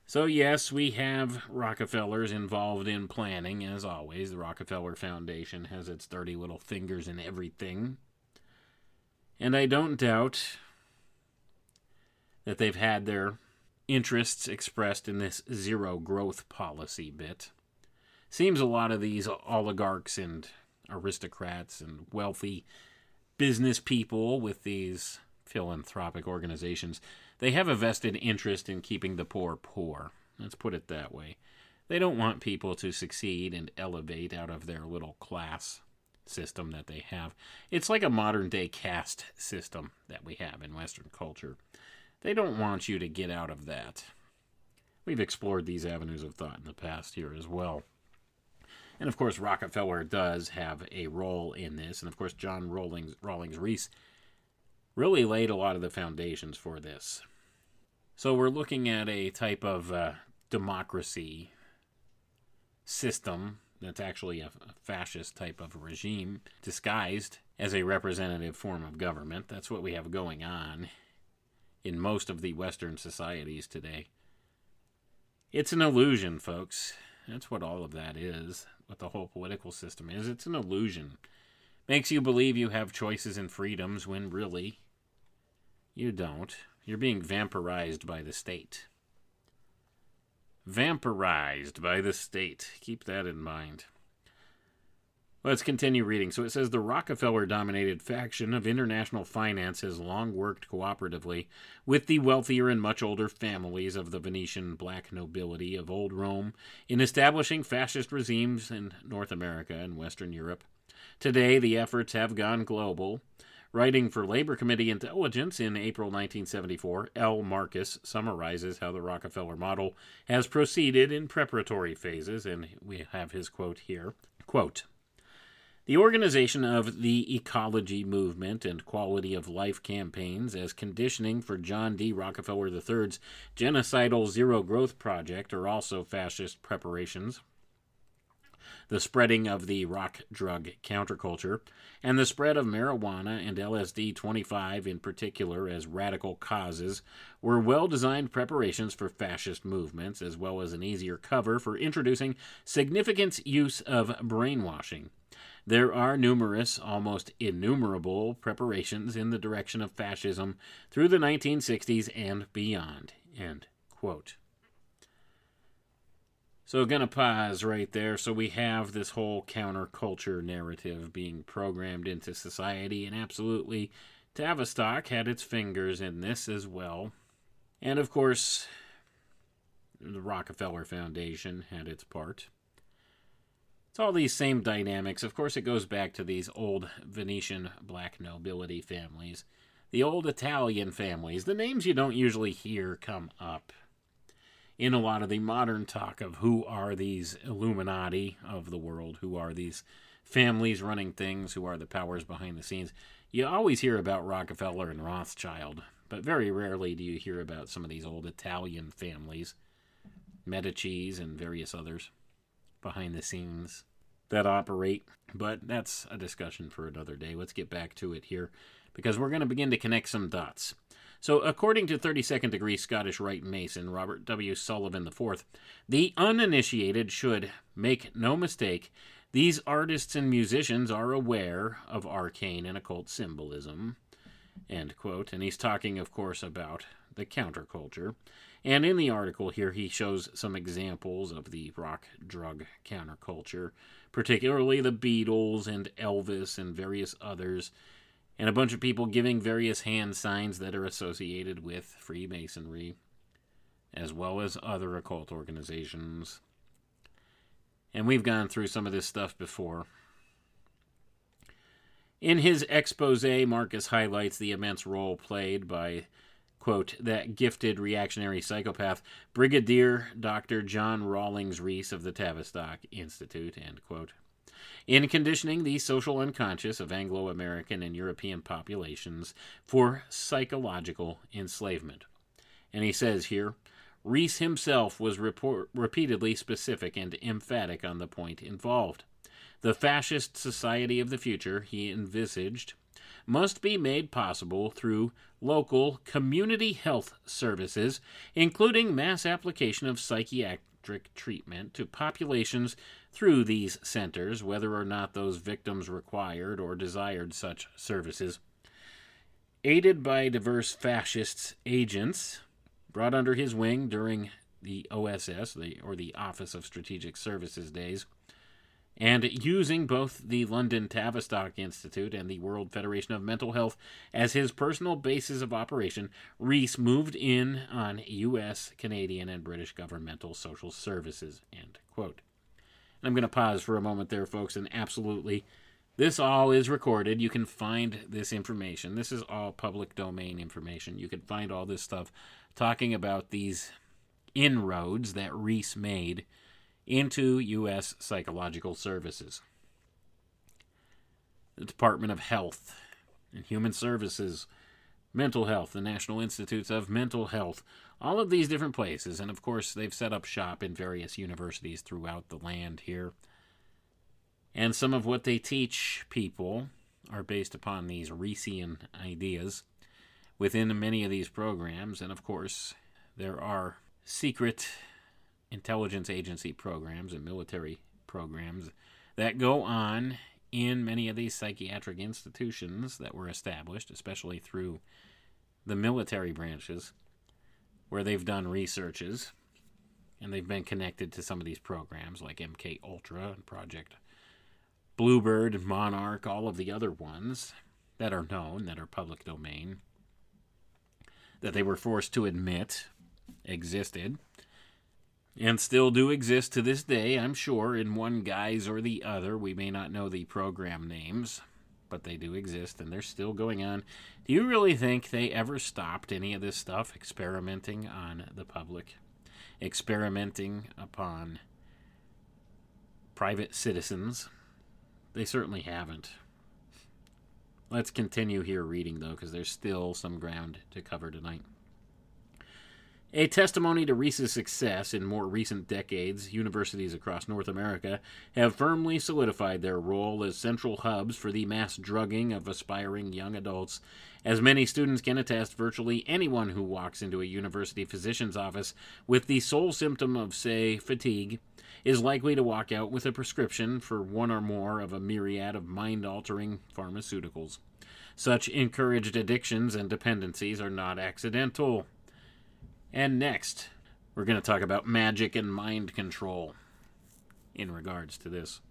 So, yes, we have Rockefellers involved in planning, as always. The Rockefeller Foundation has its dirty little fingers in everything. And I don't doubt that they've had their interests expressed in this zero growth policy bit. Seems a lot of these oligarchs and aristocrats and wealthy business people with these philanthropic organizations, they have a vested interest in keeping the poor poor. Let's put it that way. They don't want people to succeed and elevate out of their little class system that they have. It's like a modern day caste system that we have in Western culture. They don't want you to get out of that. we've explored these avenues of thought in the past here as well. And of course, Rockefeller does have a role in this. And of course, John Rawlings, Rawlings Rees really laid a lot of the foundations for this. So we're looking at a type of uh, democracy system that's actually a fascist type of regime disguised as a representative form of government. That's what we have going on in most of the Western societies today. It's an illusion, folks. That's what all of that is, what the whole political system is. It's an illusion. Makes you believe you have choices and freedoms when really you don't. You're being vampirized by the state. Vampirized by the state. Keep that in mind. Let's continue reading. So it says the Rockefeller dominated faction of international finance has long worked cooperatively with the wealthier and much older families of the Venetian black nobility of old Rome in establishing fascist regimes in North America and Western Europe. Today, the efforts have gone global. Writing for Labor Committee Intelligence in April 1974, L. Marcus summarizes how the Rockefeller model has proceeded in preparatory phases, and we have his quote here. Quote, the organization of the ecology movement and quality of life campaigns as conditioning for John D. Rockefeller III's genocidal zero growth project are also fascist preparations. The spreading of the rock drug counterculture and the spread of marijuana and LSD 25 in particular as radical causes were well designed preparations for fascist movements, as well as an easier cover for introducing significant use of brainwashing. There are numerous, almost innumerable, preparations in the direction of fascism through the 1960s and beyond. End quote. So, going to pause right there. So, we have this whole counterculture narrative being programmed into society, and absolutely, Tavistock had its fingers in this as well. And of course, the Rockefeller Foundation had its part. It's all these same dynamics. Of course, it goes back to these old Venetian black nobility families, the old Italian families. The names you don't usually hear come up in a lot of the modern talk of who are these Illuminati of the world, who are these families running things, who are the powers behind the scenes. You always hear about Rockefeller and Rothschild, but very rarely do you hear about some of these old Italian families, Medici's and various others behind the scenes that operate. But that's a discussion for another day. Let's get back to it here because we're going to begin to connect some dots. So, according to 32nd degree Scottish Rite Mason Robert W. Sullivan IV, the uninitiated should make no mistake. These artists and musicians are aware of arcane and occult symbolism. End quote. And he's talking, of course, about the counterculture. And in the article here, he shows some examples of the rock drug counterculture, particularly the Beatles and Elvis and various others, and a bunch of people giving various hand signs that are associated with Freemasonry, as well as other occult organizations. And we've gone through some of this stuff before. In his expose, Marcus highlights the immense role played by quote, that gifted reactionary psychopath, Brigadier Dr. John Rawlings Rees of the Tavistock Institute, end quote. In conditioning the social unconscious of Anglo American and European populations for psychological enslavement. And he says here, Rees himself was report- repeatedly specific and emphatic on the point involved. The fascist society of the future he envisaged must be made possible through local community health services, including mass application of psychiatric treatment to populations through these centers, whether or not those victims required or desired such services. Aided by diverse fascist agents brought under his wing during the OSS, the, or the Office of Strategic Services days, and using both the London Tavistock Institute and the World Federation of Mental Health as his personal bases of operation, Rees moved in on U.S., Canadian, and British governmental social services. End quote. And I'm going to pause for a moment there, folks, and absolutely, this all is recorded. You can find this information. This is all public domain information. You can find all this stuff talking about these inroads that Rees made into U.S. psychological services. The Department of Health and Human Services, Mental Health, the National Institutes of Mental Health, all of these different places. And of course, they've set up shop in various universities throughout the land here. And some of what they teach people are based upon these Reesian ideas within many of these programs. And of course, there are secret intelligence agency programs and military programs that go on in many of these psychiatric institutions that were established, especially through the military branches, where they've done researches and they've been connected to some of these programs like MK Ultra and Project Bluebird, Monarch, all of the other ones that are known, that are public domain, that they were forced to admit existed and still do exist to this day, I'm sure, in one guise or the other. We may not know the program names, but they do exist and they're still going on. Do you really think they ever stopped any of this stuff, experimenting on the public, experimenting upon private citizens? They certainly haven't. Let's continue here reading, though, because there's still some ground to cover tonight. A testimony to Rees's success in more recent decades, universities across North America have firmly solidified their role as central hubs for the mass drugging of aspiring young adults. As many students can attest, virtually anyone who walks into a university physician's office with the sole symptom of, say, fatigue is likely to walk out with a prescription for one or more of a myriad of mind altering pharmaceuticals. Such encouraged addictions and dependencies are not accidental. And next, we're going to talk about magic and mind control in regards to this.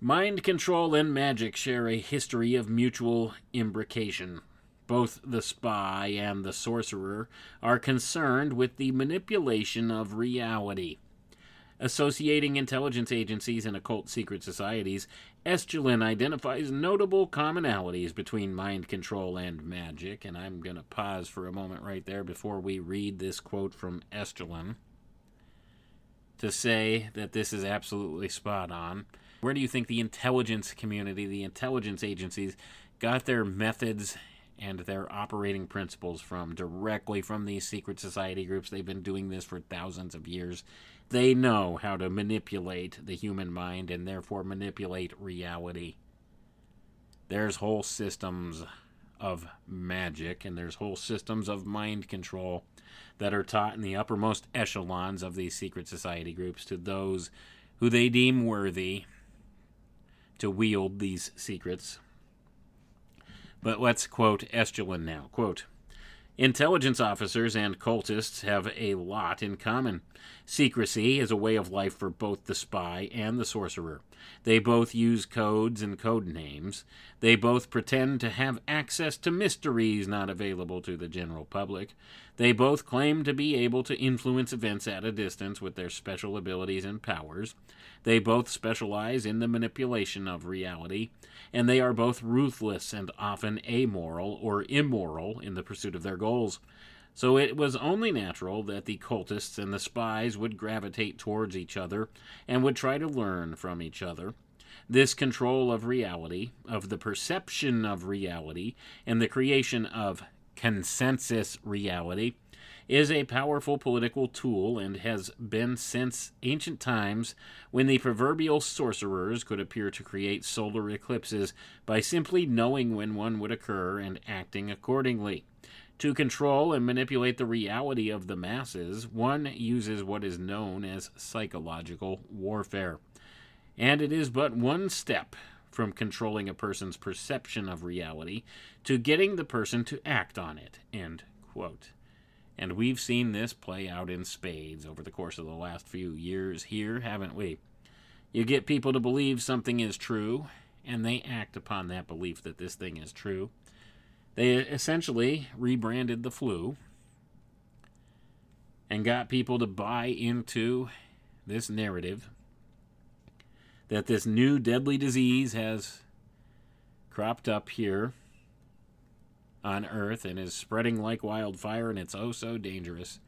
Mind control and magic share a history of mutual imbrication. Both the spy and the sorcerer are concerned with the manipulation of reality. Associating intelligence agencies and occult secret societies, Estulin identifies notable commonalities between mind control and magic, and I'm going to pause for a moment right there before we read this quote from Estulin to say that this is absolutely spot on. Where do you think the intelligence community, the intelligence agencies, got their methods and their operating principles from? Directly from these secret society groups. They've been doing this for thousands of years they know how to manipulate the human mind and therefore manipulate reality. There's whole systems of magic and there's whole systems of mind control that are taught in the uppermost echelons of these secret society groups to those who they deem worthy to wield these secrets. But let's quote Estulin now. Quote, Intelligence officers and cultists have a lot in common. Secrecy is a way of life for both the spy and the sorcerer. They both use codes and code names. They both pretend to have access to mysteries not available to the general public. They both claim to be able to influence events at a distance with their special abilities and powers. They both specialize in the manipulation of reality, and they are both ruthless and often amoral or immoral in the pursuit of their goals. So it was only natural that the cultists and the spies would gravitate towards each other and would try to learn from each other. This control of reality, of the perception of reality, and the creation of consensus reality is a powerful political tool and has been since ancient times when the proverbial sorcerers could appear to create solar eclipses by simply knowing when one would occur and acting accordingly. To control and manipulate the reality of the masses, one uses what is known as psychological warfare. And it is but one step from controlling a person's perception of reality to getting the person to act on it. End quote. And we've seen this play out in spades over the course of the last few years here, haven't we? You get people to believe something is true, and they act upon that belief that this thing is true. They essentially rebranded the flu and got people to buy into this narrative that this new deadly disease has cropped up here on Earth and is spreading like wildfire, and it's oh so dangerous.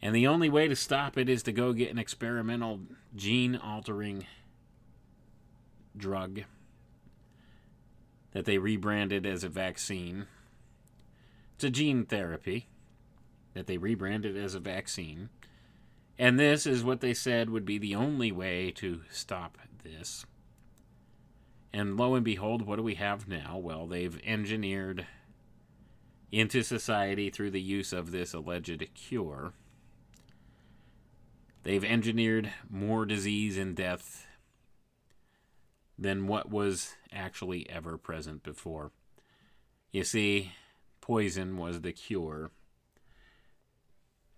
And the only way to stop it is to go get an experimental gene altering drug that they rebranded as a vaccine. It's a gene therapy that they rebranded as a vaccine. And this is what they said would be the only way to stop this. And lo and behold, what do we have now? Well, they've engineered into society through the use of this alleged cure. They've engineered more disease and death than what was actually ever present before. You see, poison was the cure.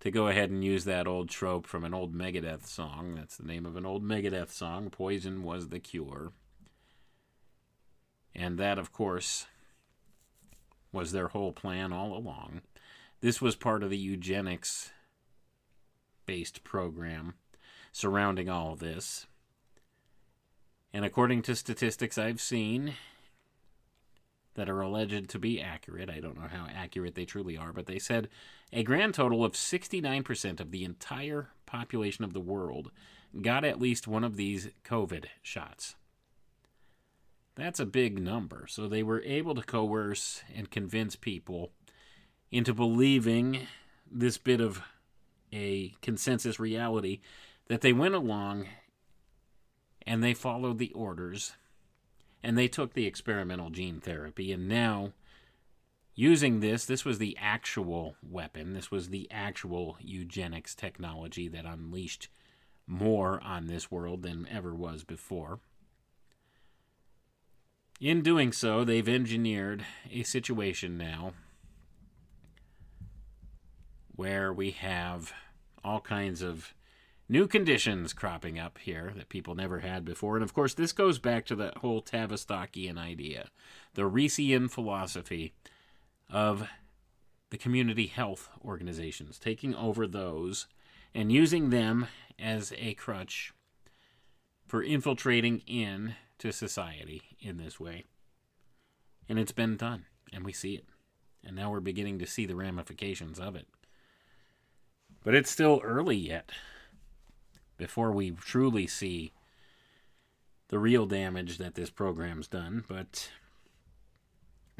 To go ahead and use that old trope from an old Megadeth song, that's the name of an old Megadeth song, Poison was the cure. And that, of course, was their whole plan all along. This was part of the eugenics based program surrounding all this. And according to statistics I've seen that are alleged to be accurate, I don't know how accurate they truly are, but they said a grand total of 69% of the entire population of the world got at least one of these COVID shots. That's a big number. So they were able to coerce and convince people into believing this bit of a consensus reality that they went along and they followed the orders and they took the experimental gene therapy and now using this this was the actual weapon this was the actual eugenics technology that unleashed more on this world than ever was before. In doing so, they've engineered a situation now where we have all kinds of new conditions cropping up here that people never had before. And of course, this goes back to that whole Tavistockian idea, the Reesian philosophy of the community health organizations, taking over those and using them as a crutch for infiltrating in to society in this way. And it's been done, and we see it. And now we're beginning to see the ramifications of it. But it's still early yet before we truly see the real damage that this program's done. But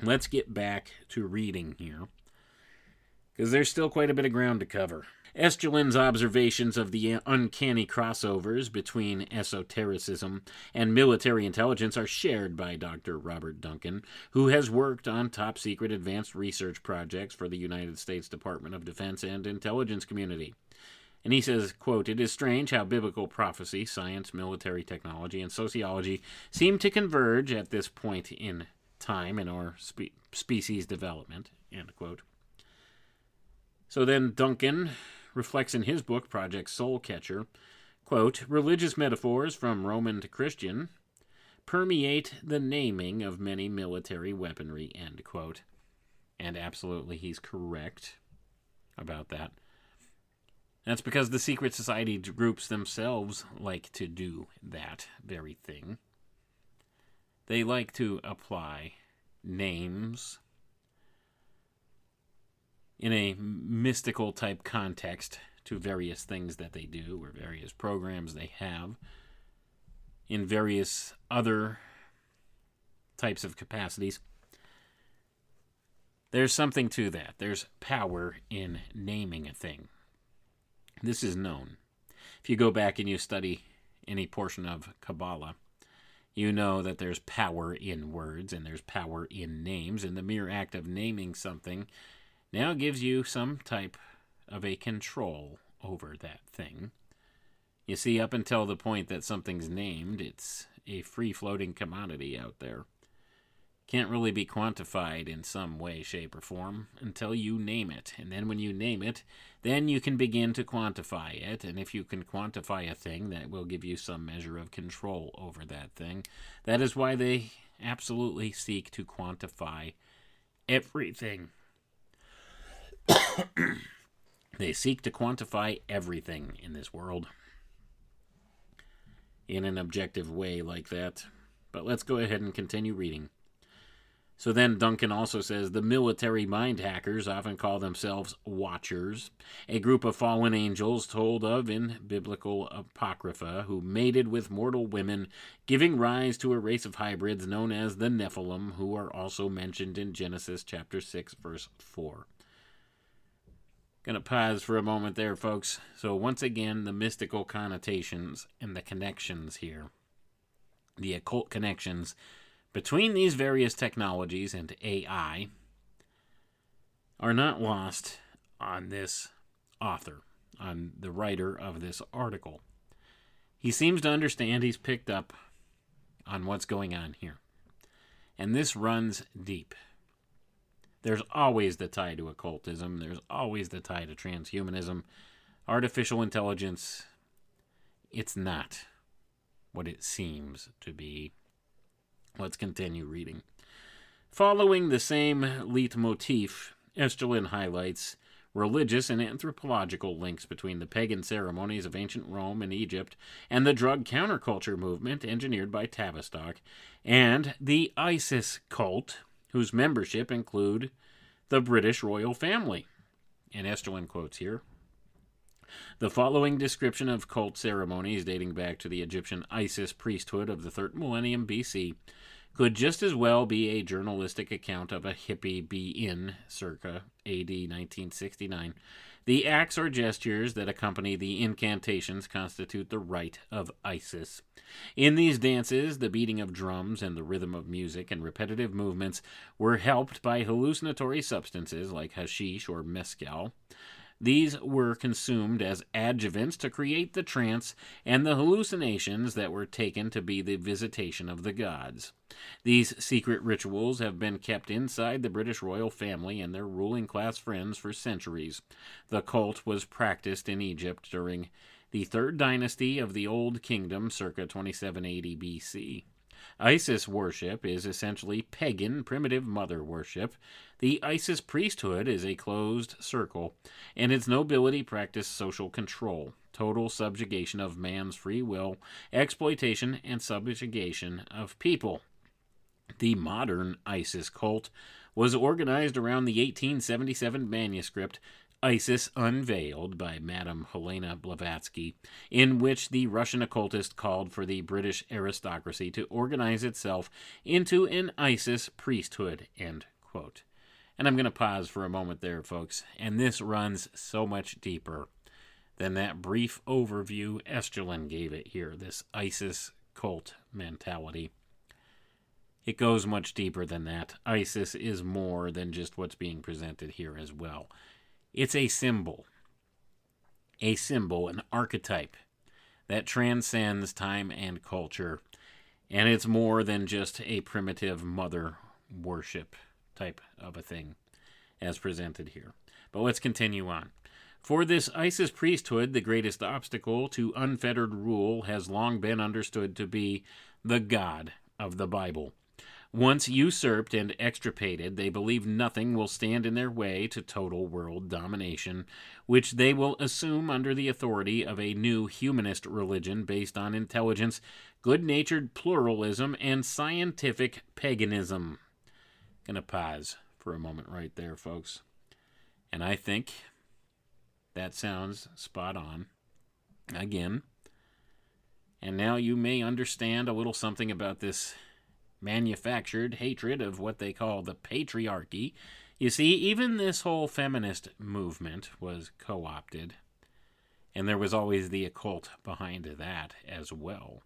let's get back to reading here because there's still quite a bit of ground to cover. Estulin's observations of the uncanny crossovers between esotericism and military intelligence are shared by Dr. Robert Duncan, who has worked on top secret advanced research projects for the United States Department of Defense and intelligence community. And he says, quote, It is strange how biblical prophecy, science, military technology, and sociology seem to converge at this point in time in our spe- species development, end quote. So then Duncan reflects in his book, Project Soul Catcher, quote, religious metaphors from Roman to Christian permeate the naming of many military weaponry, end quote. And absolutely, he's correct about that. That's because the secret society groups themselves like to do that very thing. They like to apply names in a mystical type context to various things that they do or various programs they have in various other types of capacities. There's something to that. There's power in naming a thing. This is known. If you go back and you study any portion of Kabbalah, you know that there's power in words and there's power in names, and the mere act of naming something now gives you some type of a control over that thing. You see, up until the point that something's named, it's a free floating commodity out there. Can't really be quantified in some way, shape, or form until you name it. And then when you name it, then you can begin to quantify it. And if you can quantify a thing, that will give you some measure of control over that thing. That is why they absolutely seek to quantify everything they seek to quantify everything in this world in an objective way like that. But let's go ahead and continue reading. So then Duncan also says the military mind hackers often call themselves Watchers, a group of fallen angels told of in biblical apocrypha who mated with mortal women, giving rise to a race of hybrids known as the Nephilim, who are also mentioned in Genesis chapter 6, verse 4. Gonna pause for a moment there, folks. So, once again, the mystical connotations and the connections here, the occult connections between these various technologies and AI are not lost on this author, on the writer of this article. He seems to understand he's picked up on what's going on here. And this runs deep. There's always the tie to occultism, there's always the tie to transhumanism. Artificial intelligence, it's not what it seems to be. Let's continue reading. Following the same leitmotif, Estulin highlights religious and anthropological links between the pagan ceremonies of ancient Rome and Egypt and the drug counterculture movement engineered by Tavistock, and the ISIS cult, whose membership include the British royal family. And Estulin quotes here the following description of cult ceremonies dating back to the Egyptian Isis priesthood of the 3rd millennium BC could just as well be a journalistic account of a hippie be in circa AD 1969. The acts or gestures that accompany the incantations constitute the rite of Isis. In these dances, the beating of drums and the rhythm of music and repetitive movements were helped by hallucinatory substances like hashish or mescal. These were consumed as adjuvants to create the trance and the hallucinations that were taken to be the visitation of the gods. These secret rituals have been kept inside the British royal family and their ruling class friends for centuries. The cult was practiced in Egypt during the third dynasty of the Old Kingdom circa 2780 BC. Isis worship is essentially pagan, primitive mother worship. The Isis priesthood is a closed circle, and its nobility practice social control, total subjugation of man's free will, exploitation, and subjugation of people. The modern Isis cult was organized around the 1877 manuscript Isis Unveiled by Madame Helena Blavatsky, in which the Russian occultist called for the British aristocracy to organize itself into an Isis priesthood. End quote. And I'm going to pause for a moment there, folks. And this runs so much deeper than that brief overview Estulin gave it here, this ISIS cult mentality. It goes much deeper than that. ISIS is more than just what's being presented here as well. It's a symbol, a symbol, an archetype that transcends time and culture. And it's more than just a primitive mother worship type of a thing as presented here. But let's continue on. For this Isis priesthood, the greatest obstacle to unfettered rule has long been understood to be the God of the Bible. Once usurped and extirpated, they believe nothing will stand in their way to total world domination, which they will assume under the authority of a new humanist religion based on intelligence, good natured pluralism, and scientific paganism. Gonna pause for a moment right there, folks. And I think that sounds spot on. Again. And now you may understand a little something about this manufactured hatred of what they call the patriarchy. You see, even this whole feminist movement was co opted, and there was always the occult behind that as well.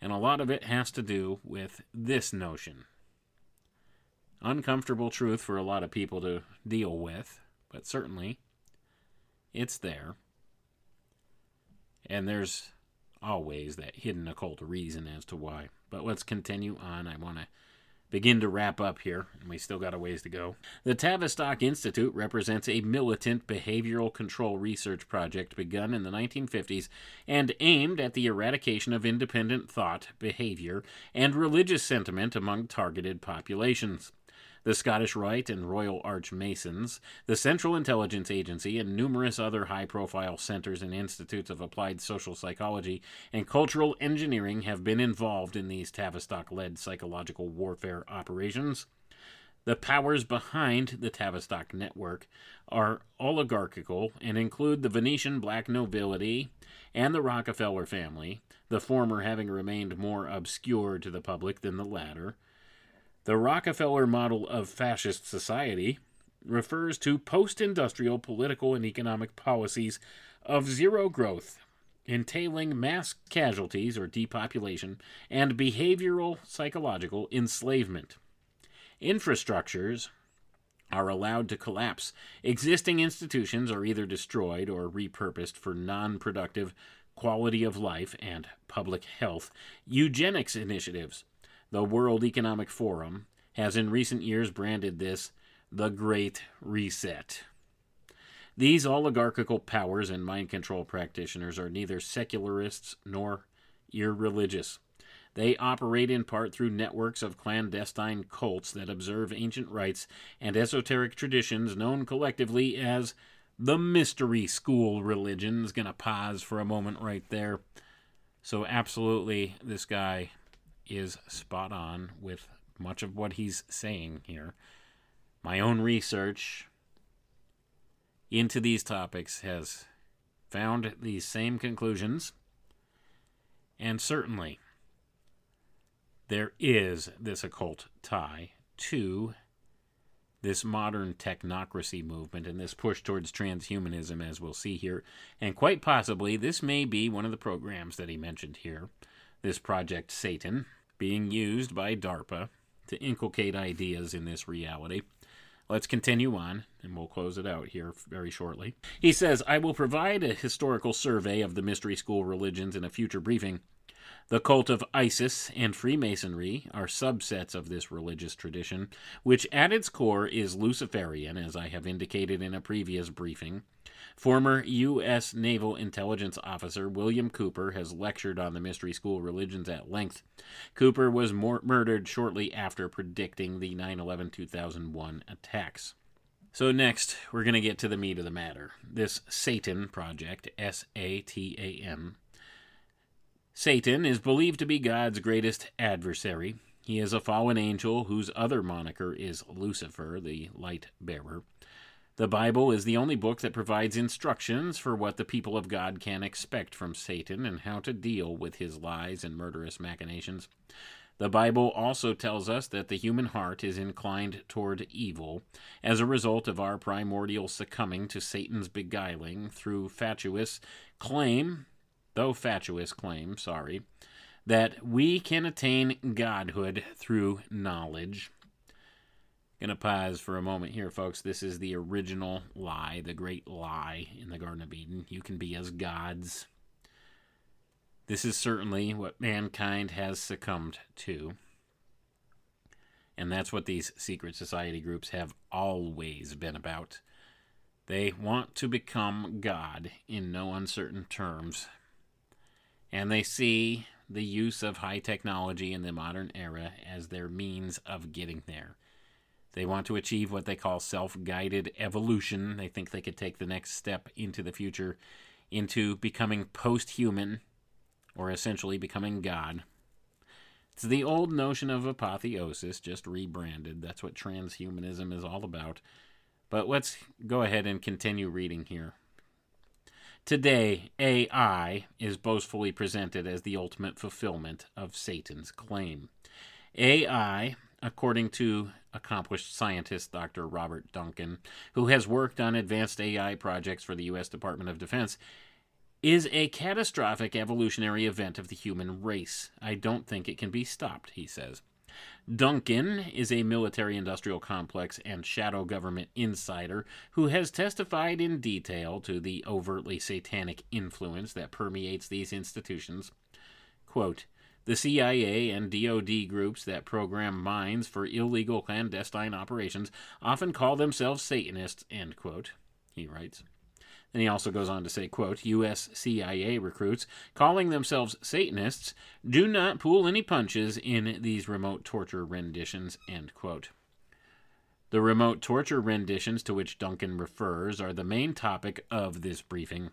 And a lot of it has to do with this notion. Uncomfortable truth for a lot of people to deal with, but certainly it's there. And there's always that hidden occult reason as to why. But let's continue on. I want to begin to wrap up here, and we still got a ways to go. The Tavistock Institute represents a militant behavioral control research project begun in the 1950s and aimed at the eradication of independent thought, behavior, and religious sentiment among targeted populations the Scottish Rite and Royal Arch Masons, the Central Intelligence Agency, and numerous other high profile centers and institutes of applied social psychology and cultural engineering have been involved in these Tavistock led psychological warfare operations. The powers behind the Tavistock network are oligarchical and include the Venetian black nobility and the Rockefeller family, the former having remained more obscure to the public than the latter. The Rockefeller model of fascist society refers to post industrial political and economic policies of zero growth, entailing mass casualties or depopulation and behavioral psychological enslavement. Infrastructures are allowed to collapse. Existing institutions are either destroyed or repurposed for non productive quality of life and public health. Eugenics initiatives. The World Economic Forum has in recent years branded this the Great Reset. These oligarchical powers and mind control practitioners are neither secularists nor irreligious. They operate in part through networks of clandestine cults that observe ancient rites and esoteric traditions known collectively as the mystery school religions. Gonna pause for a moment right there. So, absolutely, this guy is spot on with much of what he's saying here. My own research into these topics has found these same conclusions, and certainly there is this occult tie to this modern technocracy movement and this push towards transhumanism, as we'll see here. And quite possibly, this may be one of the programs that he mentioned here this Project Satan, being used by DARPA to inculcate ideas in this reality. Let's continue on, and we'll close it out here very shortly. He says, I will provide a historical survey of the mystery school religions in a future briefing. The cult of Isis and Freemasonry are subsets of this religious tradition, which at its core is Luciferian, as I have indicated in a previous briefing. Former U.S. Naval Intelligence Officer William Cooper has lectured on the mystery school religions at length. Cooper was mor- murdered shortly after predicting the 9 11 2001 attacks. So, next, we're going to get to the meat of the matter. This Satan project, S A T A N, Satan is believed to be God's greatest adversary. He is a fallen angel whose other moniker is Lucifer, the light bearer. The Bible is the only book that provides instructions for what the people of God can expect from Satan and how to deal with his lies and murderous machinations. The Bible also tells us that the human heart is inclined toward evil as a result of our primordial succumbing to Satan's beguiling through fatuous claim though fatuous claim, sorry, that we can attain godhood through knowledge. Gonna pause for a moment here, folks. This is the original lie, the great lie in the Garden of Eden. You can be as gods. This is certainly what mankind has succumbed to. And that's what these secret society groups have always been about. They want to become God in no uncertain terms and they see the use of high technology in the modern era as their means of getting there. They want to achieve what they call self guided evolution. They think they could take the next step into the future into becoming post human, or essentially becoming God. It's the old notion of apotheosis, just rebranded. That's what transhumanism is all about. But let's go ahead and continue reading here. Today, AI is boastfully presented as the ultimate fulfillment of Satan's claim. AI, according to accomplished scientist Dr. Robert Duncan, who has worked on advanced AI projects for the U.S. Department of Defense, is a catastrophic evolutionary event of the human race. I don't think it can be stopped, he says. Duncan is a military industrial complex and shadow government insider who has testified in detail to the overtly satanic influence that permeates these institutions. Quote, the CIA and DoD groups that program mines for illegal clandestine operations often call themselves Satanists, end quote, he writes. And he also goes on to say, quote, U.S. CIA recruits calling themselves Satanists do not pull any punches in these remote torture renditions, end quote. The remote torture renditions to which Duncan refers are the main topic of this briefing.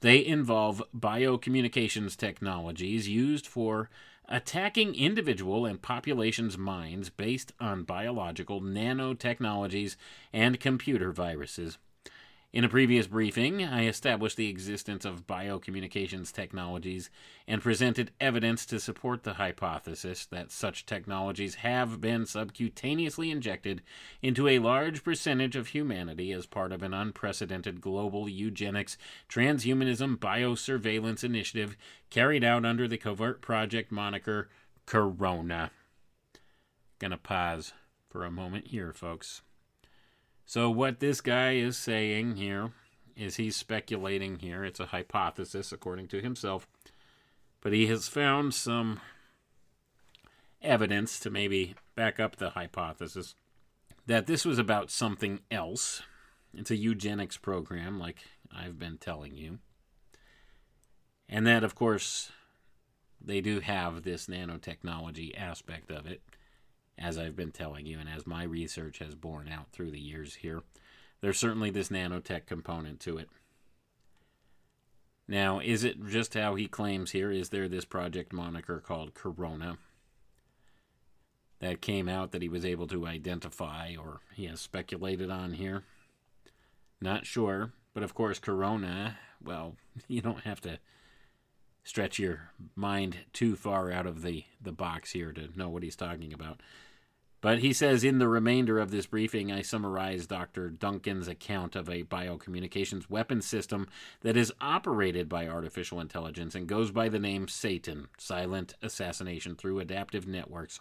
They involve biocommunications technologies used for attacking individual and populations' minds based on biological nanotechnologies and computer viruses. In a previous briefing, I established the existence of biocommunications technologies and presented evidence to support the hypothesis that such technologies have been subcutaneously injected into a large percentage of humanity as part of an unprecedented global eugenics transhumanism biosurveillance initiative carried out under the covert project moniker Corona. Gonna pause for a moment here, folks. So, what this guy is saying here is he's speculating here. It's a hypothesis, according to himself. But he has found some evidence to maybe back up the hypothesis that this was about something else. It's a eugenics program, like I've been telling you. And that, of course, they do have this nanotechnology aspect of it as I've been telling you, and as my research has borne out through the years here, there's certainly this nanotech component to it. Now, is it just how he claims here? Is there this project moniker called Corona that came out that he was able to identify or he has speculated on here? Not sure, but of course, Corona, well, you don't have to stretch your mind too far out of the, the box here to know what he's talking about. But he says in the remainder of this briefing, I summarize Dr. Duncan's account of a biocommunications weapon system that is operated by artificial intelligence and goes by the name Satan Silent Assassination Through Adaptive Networks.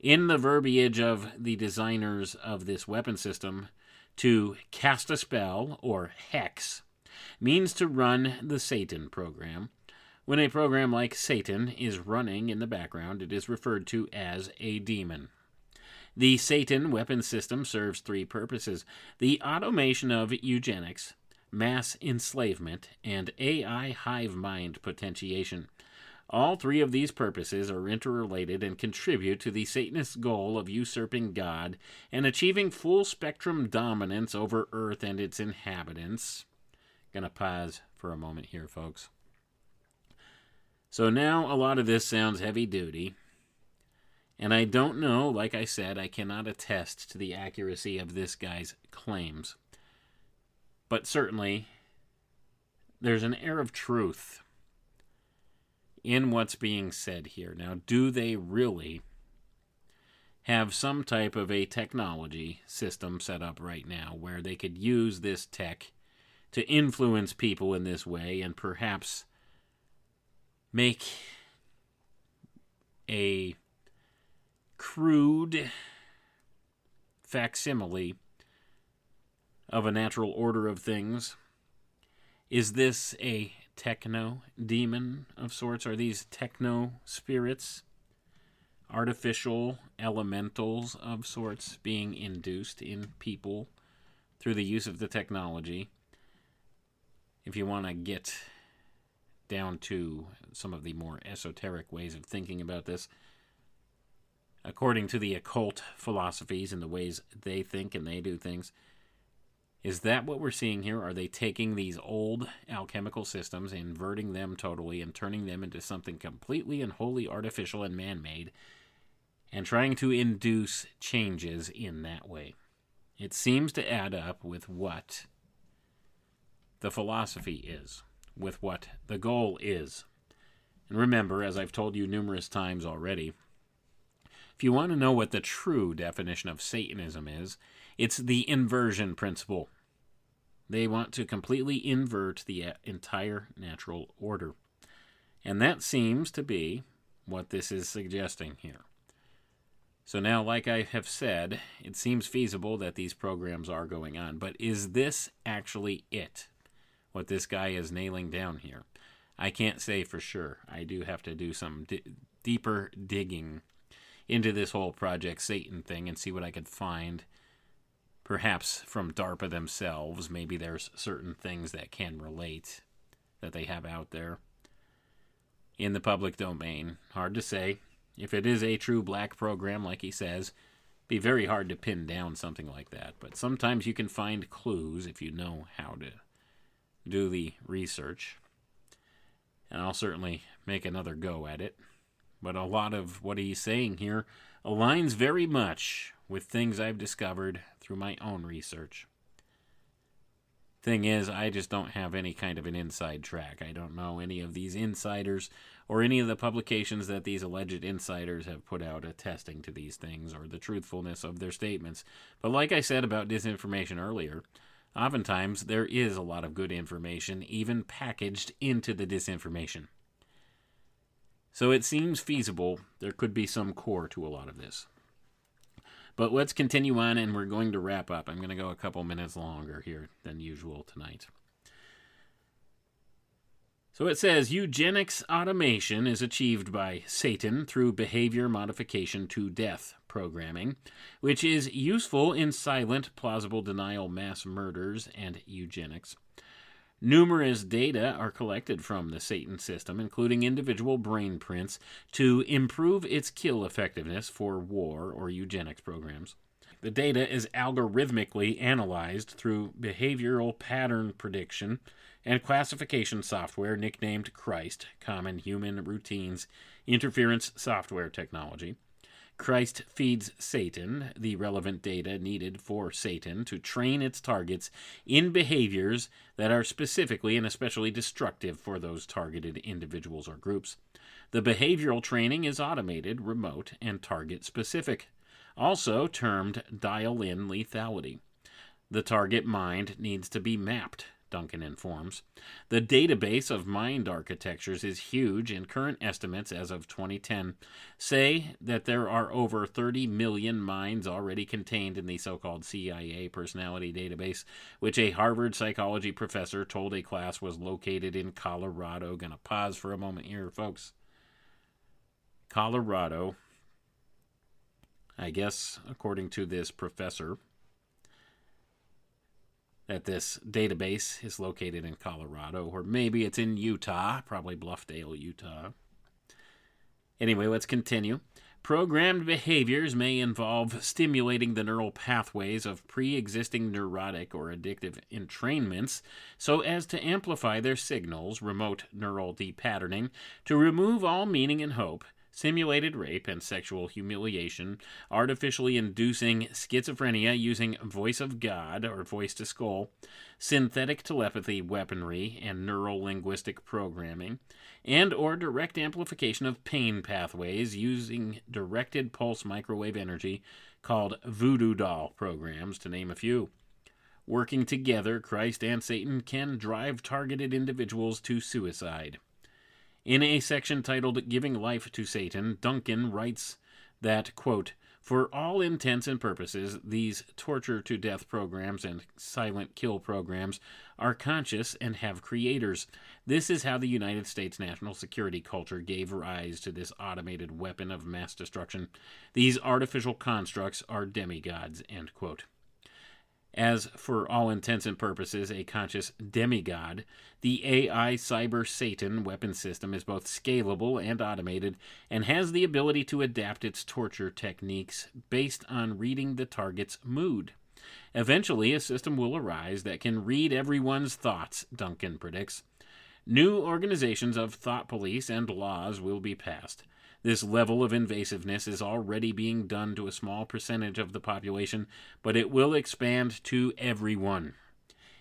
In the verbiage of the designers of this weapon system, to cast a spell, or hex, means to run the Satan program. When a program like Satan is running in the background, it is referred to as a demon. The Satan weapon system serves three purposes the automation of eugenics, mass enslavement, and AI hive mind potentiation. All three of these purposes are interrelated and contribute to the Satanist goal of usurping God and achieving full spectrum dominance over Earth and its inhabitants. Gonna pause for a moment here, folks. So now a lot of this sounds heavy duty. And I don't know, like I said, I cannot attest to the accuracy of this guy's claims. But certainly, there's an air of truth in what's being said here. Now, do they really have some type of a technology system set up right now where they could use this tech to influence people in this way and perhaps make a crude facsimile of a natural order of things. Is this a techno demon of sorts? Are these techno spirits, artificial elementals of sorts being induced in people through the use of the technology? If you want to get down to some of the more esoteric ways of thinking about this, according to the occult philosophies and the ways they think and they do things. Is that what we're seeing here? Are they taking these old alchemical systems, inverting them totally, and turning them into something completely and wholly artificial and man made, and trying to induce changes in that way? It seems to add up with what the philosophy is, with what the goal is. And remember, as I've told you numerous times already, if you want to know what the true definition of Satanism is, it's the inversion principle. They want to completely invert the entire natural order. And that seems to be what this is suggesting here. So now, like I have said, it seems feasible that these programs are going on. But is this actually it? What this guy is nailing down here? I can't say for sure. I do have to do some d- deeper digging into this whole Project Satan thing and see what I could find. Perhaps from DARPA themselves, maybe there's certain things that can relate that they have out there in the public domain. Hard to say. If it is a true black program, like he says, be very hard to pin down something like that. But sometimes you can find clues if you know how to do the research. And I'll certainly make another go at it but a lot of what he's saying here aligns very much with things I've discovered through my own research. Thing is, I just don't have any kind of an inside track. I don't know any of these insiders or any of the publications that these alleged insiders have put out attesting to these things or the truthfulness of their statements. But like I said about disinformation earlier, oftentimes there is a lot of good information even packaged into the disinformation. So it seems feasible there could be some core to a lot of this. But let's continue on, and we're going to wrap up. I'm going to go a couple minutes longer here than usual tonight. So it says eugenics automation is achieved by Satan through behavior modification to death programming, which is useful in silent, plausible denial mass murders and eugenics. Numerous data are collected from the Satan system, including individual brain prints, to improve its kill effectiveness for war or eugenics programs. The data is algorithmically analyzed through behavioral pattern prediction and classification software nicknamed CHRIST, Common Human Routines Interference Software Technology. Christ feeds Satan the relevant data needed for Satan to train its targets in behaviors that are specifically and especially destructive for those targeted individuals or groups. The behavioral training is automated, remote, and target specific, also termed dial in lethality. The target mind needs to be mapped Duncan informs. The database of mind architectures is huge, and current estimates as of 2010 say that there are over 30 million minds already contained in the so called CIA personality database, which a Harvard psychology professor told a class was located in Colorado. Gonna pause for a moment here, folks. Colorado, I guess, according to this professor, that this database is located in Colorado, or maybe it's in Utah, probably Bluffdale, Utah. Anyway, let's continue. Programmed behaviors may involve stimulating the neural pathways of pre existing neurotic or addictive entrainments so as to amplify their signals, remote neural depatterning, to remove all meaning and hope, simulated rape and sexual humiliation, artificially inducing schizophrenia using voice of God or voice to skull, synthetic telepathy weaponry and neural linguistic programming, and or direct amplification of pain pathways using directed pulse microwave energy called voodoo doll programs to name a few. Working together, Christ and Satan can drive targeted individuals to suicide. In a section titled Giving Life to Satan, Duncan writes that, quote, for all intents and purposes, these torture to death programs and silent kill programs are conscious and have creators. This is how the United States national security culture gave rise to this automated weapon of mass destruction. These artificial constructs are demigods. End quote. As, for all intents and purposes, a conscious demigod, the AI Cyber Satan weapon system is both scalable and automated and has the ability to adapt its torture techniques based on reading the target's mood. Eventually, a system will arise that can read everyone's thoughts, Duncan predicts. New organizations of thought police and laws will be passed. This level of invasiveness is already being done to a small percentage of the population, but it will expand to everyone.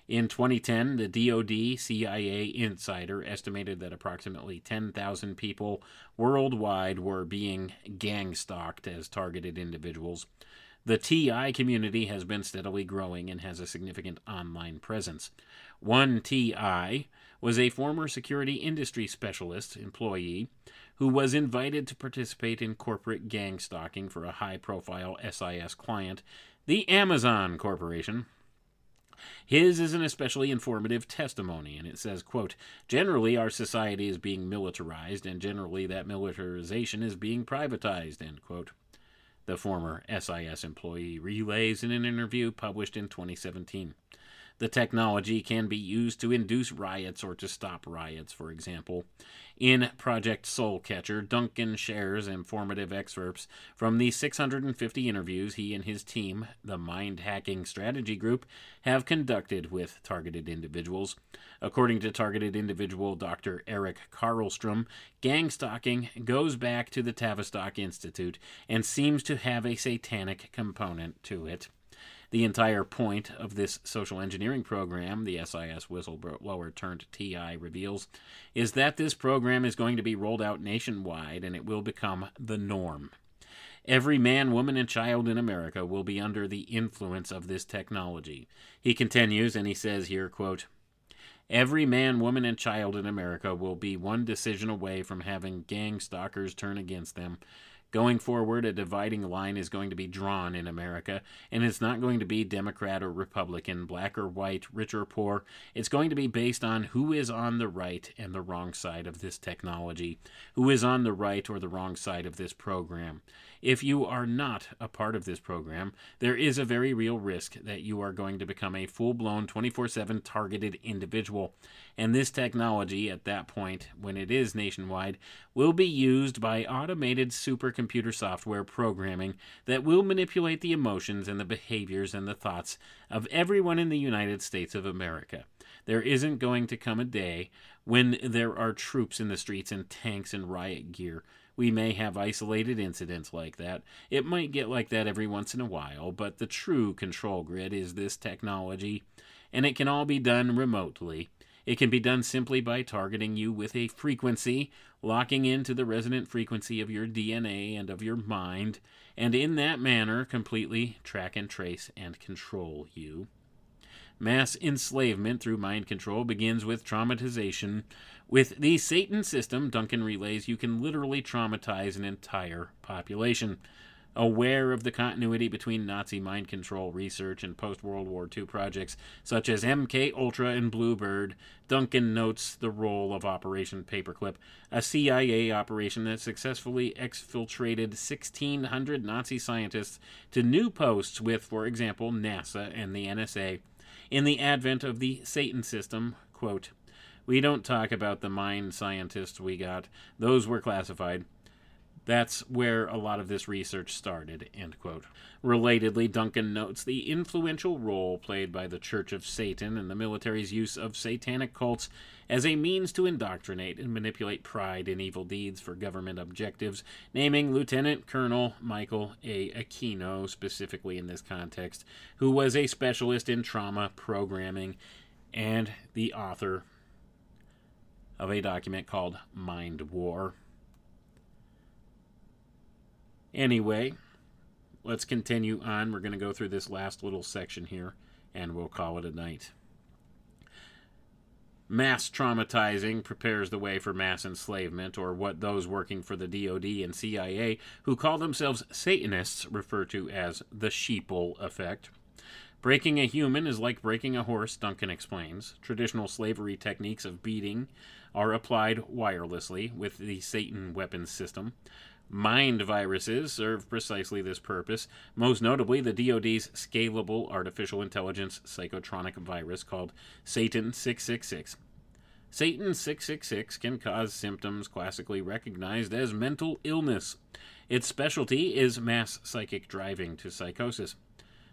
In 2010, the DoD CIA insider estimated that approximately 10,000 people worldwide were being gang stalked as targeted individuals. The TI community has been steadily growing and has a significant online presence. One TI was a former security industry specialist employee who was invited to participate in corporate gang stalking for a high profile SIS client, the Amazon Corporation. His is an especially informative testimony, and it says, quote, Generally, our society is being militarized, and generally that militarization is being privatized, end quote. The former SIS employee relays in an interview published in 2017. The technology can be used to induce riots or to stop riots, for example. In Project Soulcatcher, Duncan shares informative excerpts from the 650 interviews he and his team, the Mind Hacking Strategy Group, have conducted with targeted individuals. According to targeted individual Dr. Eric Karlstrom, gang stalking goes back to the Tavistock Institute and seems to have a satanic component to it. The entire point of this social engineering program, the SIS whistleblower turned TI reveals, is that this program is going to be rolled out nationwide and it will become the norm. Every man, woman, and child in America will be under the influence of this technology. He continues, and he says here, quote, Every man, woman, and child in America will be one decision away from having gang stalkers turn against them Going forward, a dividing line is going to be drawn in America, and it's not going to be Democrat or Republican, black or white, rich or poor. It's going to be based on who is on the right and the wrong side of this technology, who is on the right or the wrong side of this program. If you are not a part of this program, there is a very real risk that you are going to become a full blown 24 7 targeted individual. And this technology, at that point, when it is nationwide, will be used by automated supercomputer software programming that will manipulate the emotions and the behaviors and the thoughts of everyone in the United States of America. There isn't going to come a day when there are troops in the streets and tanks and riot gear we may have isolated incidents like that. It might get like that every once in a while, but the true control grid is this technology, and it can all be done remotely. It can be done simply by targeting you with a frequency, locking into the resonant frequency of your DNA and of your mind, and in that manner completely track and trace and control you. Mass enslavement through mind control begins with traumatization. With the Satan system, Duncan relays, you can literally traumatize an entire population. Aware of the continuity between Nazi mind control research and post World War II projects such as MK Ultra and Bluebird, Duncan notes the role of Operation Paperclip, a CIA operation that successfully exfiltrated 1,600 Nazi scientists to new posts with, for example, NASA and the NSA in the advent of the Satan system, quote, we don't talk about the mind scientists we got. Those were classified. That's where a lot of this research started. End quote. Relatedly, Duncan notes the influential role played by the Church of Satan and the military's use of satanic cults as a means to indoctrinate and manipulate pride in evil deeds for government objectives, naming Lieutenant Colonel Michael A. Aquino, specifically in this context, who was a specialist in trauma programming and the author of a document called Mind War. Anyway, let's continue on. We're going to go through this last little section here, and we'll call it a night. Mass traumatizing prepares the way for mass enslavement, or what those working for the DoD and CIA who call themselves Satanists refer to as the sheeple effect. Breaking a human is like breaking a horse, Duncan explains. Traditional slavery techniques of beating are applied wirelessly with the Satan weapons system. Mind viruses serve precisely this purpose, most notably the DoD's scalable artificial intelligence psychotronic virus called Satan 666. Satan 666 can cause symptoms classically recognized as mental illness. Its specialty is mass psychic driving to psychosis.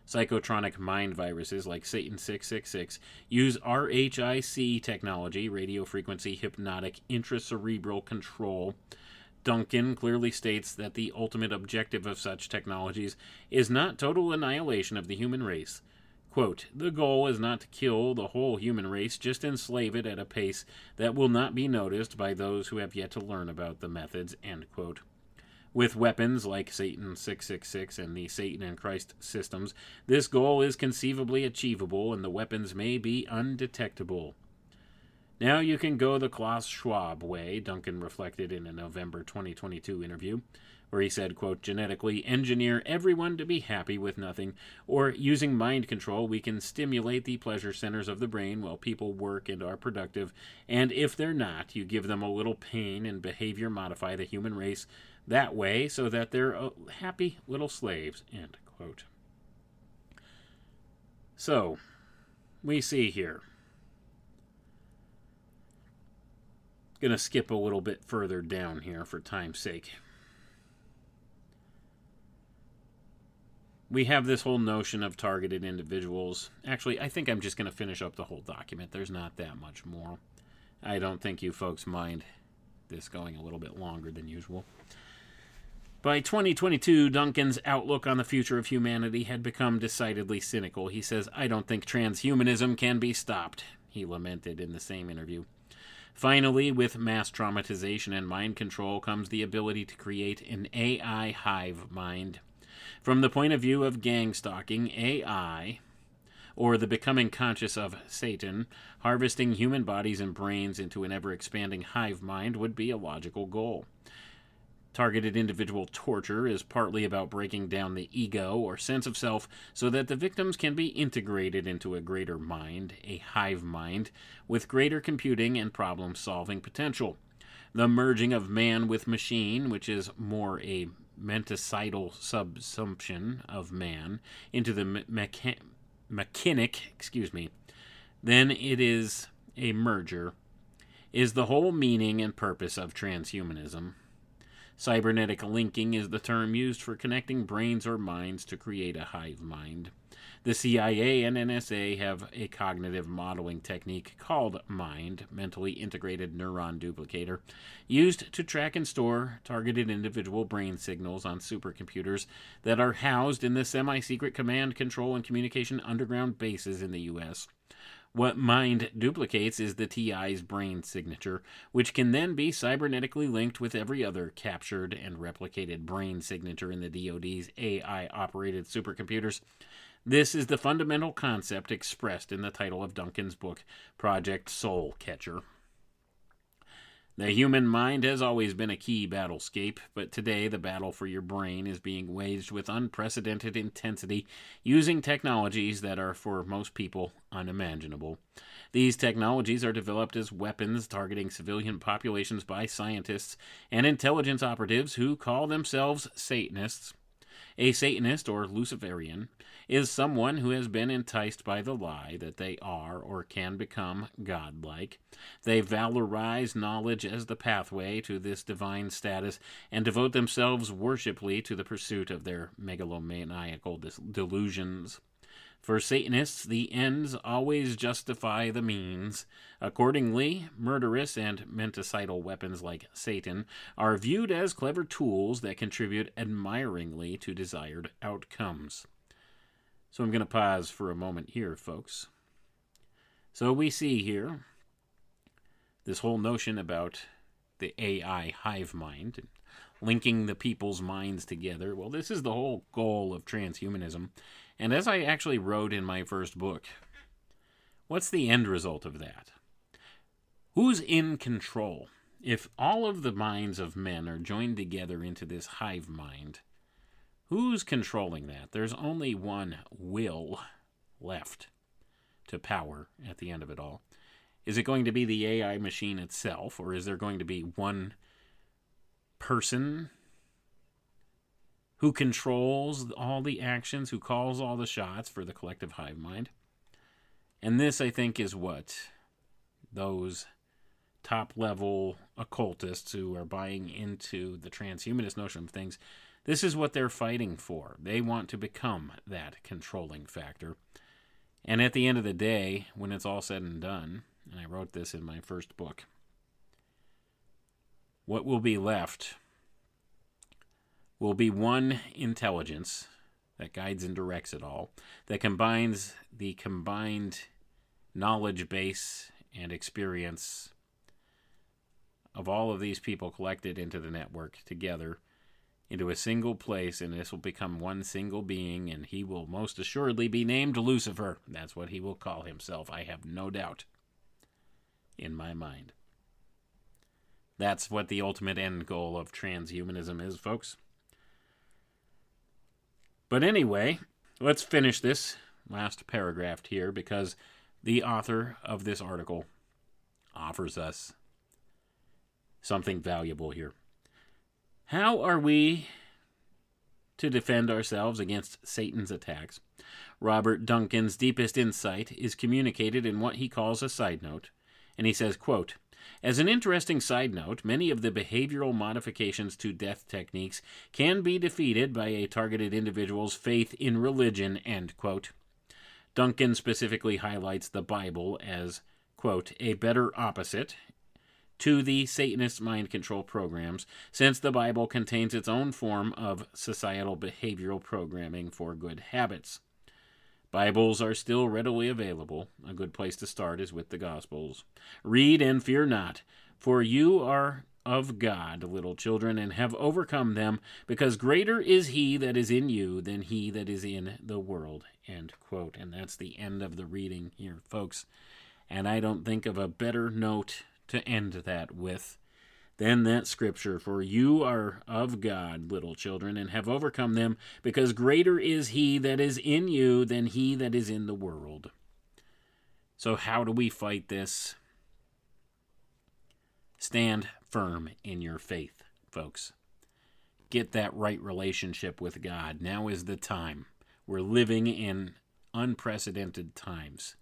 Psychotronic mind viruses like Satan 666 use RHIC technology, radio frequency hypnotic intracerebral control, Duncan clearly states that the ultimate objective of such technologies is not total annihilation of the human race. Quote, the goal is not to kill the whole human race, just enslave it at a pace that will not be noticed by those who have yet to learn about the methods, end quote. With weapons like Satan 666 and the Satan and Christ systems, this goal is conceivably achievable and the weapons may be undetectable. Now you can go the Klaus Schwab way, Duncan reflected in a November 2022 interview, where he said, quote, genetically engineer everyone to be happy with nothing, or using mind control, we can stimulate the pleasure centers of the brain while people work and are productive, and if they're not, you give them a little pain and behavior modify the human race that way so that they're uh, happy little slaves, end quote. So, we see here. To skip a little bit further down here for time's sake. we have this whole notion of targeted individuals. Actually, I think I'm just going to finish up the whole document. There's not that much more. I don't think you folks mind this going a little bit longer than usual. By 2022, Duncan's outlook on the future of humanity had become decidedly cynical. He says, I don't think transhumanism can be stopped, he lamented in the same interview. Finally, with mass traumatization and mind control comes the ability to create an AI hive mind from the point of view of gang stalking, AI, or the becoming conscious of Satan, harvesting human bodies and brains into an ever expanding hive mind would be a logical goal. Targeted individual torture is partly about breaking down the ego or sense of self so that the victims can be integrated into a greater mind, a hive mind, with greater computing and problem solving potential. The merging of man with machine, which is more a menticidal subsumption of man into the mecha- mechanic, excuse me, then it is a merger, is the whole meaning and purpose of transhumanism. Cybernetic linking is the term used for connecting brains or minds to create a hive mind. The CIA and NSA have a cognitive modeling technique called MIND, Mentally Integrated Neuron Duplicator, used to track and store targeted individual brain signals on supercomputers that are housed in the semi secret command, control, and communication underground bases in the U.S. What Mind duplicates is the TI's brain signature, which can then be cybernetically linked with every other captured and replicated brain signature in the DoD's AI operated supercomputers. This is the fundamental concept expressed in the title of Duncan's book, Project Soul Catcher. The human mind has always been a key battlescape, but today the battle for your brain is being waged with unprecedented intensity using technologies that are for most people unimaginable. These technologies are developed as weapons targeting civilian populations by scientists and intelligence operatives who call themselves Satanists. A Satanist or Luciferian is someone who has been enticed by the lie that they are or can become godlike. They valorize knowledge as the pathway to this divine status and devote themselves worshipfully to the pursuit of their megalomaniacal delusions. For Satanists, the ends always justify the means. Accordingly, murderous and menticidal weapons like Satan are viewed as clever tools that contribute admiringly to desired outcomes. So I'm going to pause for a moment here, folks. So we see here this whole notion about the AI hive mind linking the people's minds together. Well, this is the whole goal of transhumanism. And as I actually wrote in my first book, what's the end result of that? Who's in control? If all of the minds of men are joined together into this hive mind, Who's controlling that? There's only one will left to power at the end of it all. Is it going to be the AI machine itself, or is there going to be one person who controls all the actions, who calls all the shots for the collective hive mind? And this, I think, is what those top level occultists who are buying into the transhumanist notion of things this is what they're fighting for. They want to become that controlling factor. And at the end of the day, when it's all said and done, and I wrote this in my first book, what will be left will be one intelligence that guides and directs it all, that combines the combined knowledge base and experience of all of these people collected into the network together into a single place, and this will become one single being, and he will most assuredly be named Lucifer. That's what he will call himself, I have no doubt in my mind. That's what the ultimate end goal of transhumanism is, folks. But anyway, let's finish this last paragraph here because the author of this article offers us something valuable here. How are we to defend ourselves against Satan's attacks. Robert Duncan's deepest insight is communicated in what he calls a side note, and he says, quote, as an interesting side note, many of the behavioral modifications to death techniques can be defeated by a targeted individual's faith in religion. End quote. Duncan specifically highlights the Bible as, quote, a better opposite to the Satanist mind control programs, since the Bible contains its own form of societal behavioral programming for good habits. Bibles are still readily available. A good place to start is with the Gospels. Read and fear not, for you are of God, little children, and have overcome them, because greater is he that is in you than he that is in the world. End quote. And that's the end of the reading here, folks. And I don't think of a better note to end that with than that scripture. For you are of God, little children, and have overcome them, because greater is he that is in you than he that is in the world. So, how do we fight this? Stand firm in your faith, folks. Get that right relationship with God. Now is the time. We're living in unprecedented times.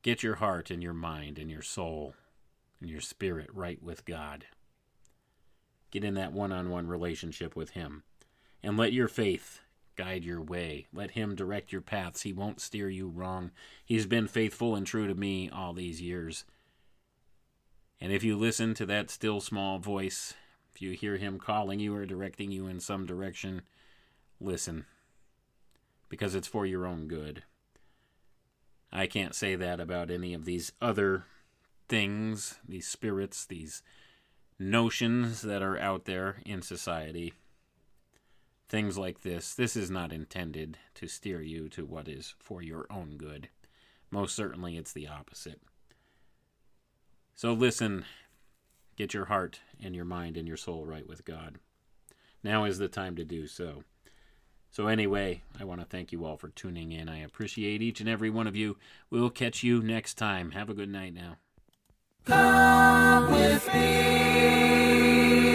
Get your heart and your mind and your soul and your spirit right with God. Get in that one on one relationship with Him. And let your faith guide your way. Let Him direct your paths. He won't steer you wrong. He's been faithful and true to me all these years. And if you listen to that still small voice, if you hear Him calling you or directing you in some direction, listen. Because it's for your own good. I can't say that about any of these other things, these spirits, these notions that are out there in society. Things like this. This is not intended to steer you to what is for your own good. Most certainly, it's the opposite. So listen, get your heart and your mind and your soul right with God. Now is the time to do so. So, anyway, I want to thank you all for tuning in. I appreciate each and every one of you. We'll catch you next time. Have a good night now. Come with me.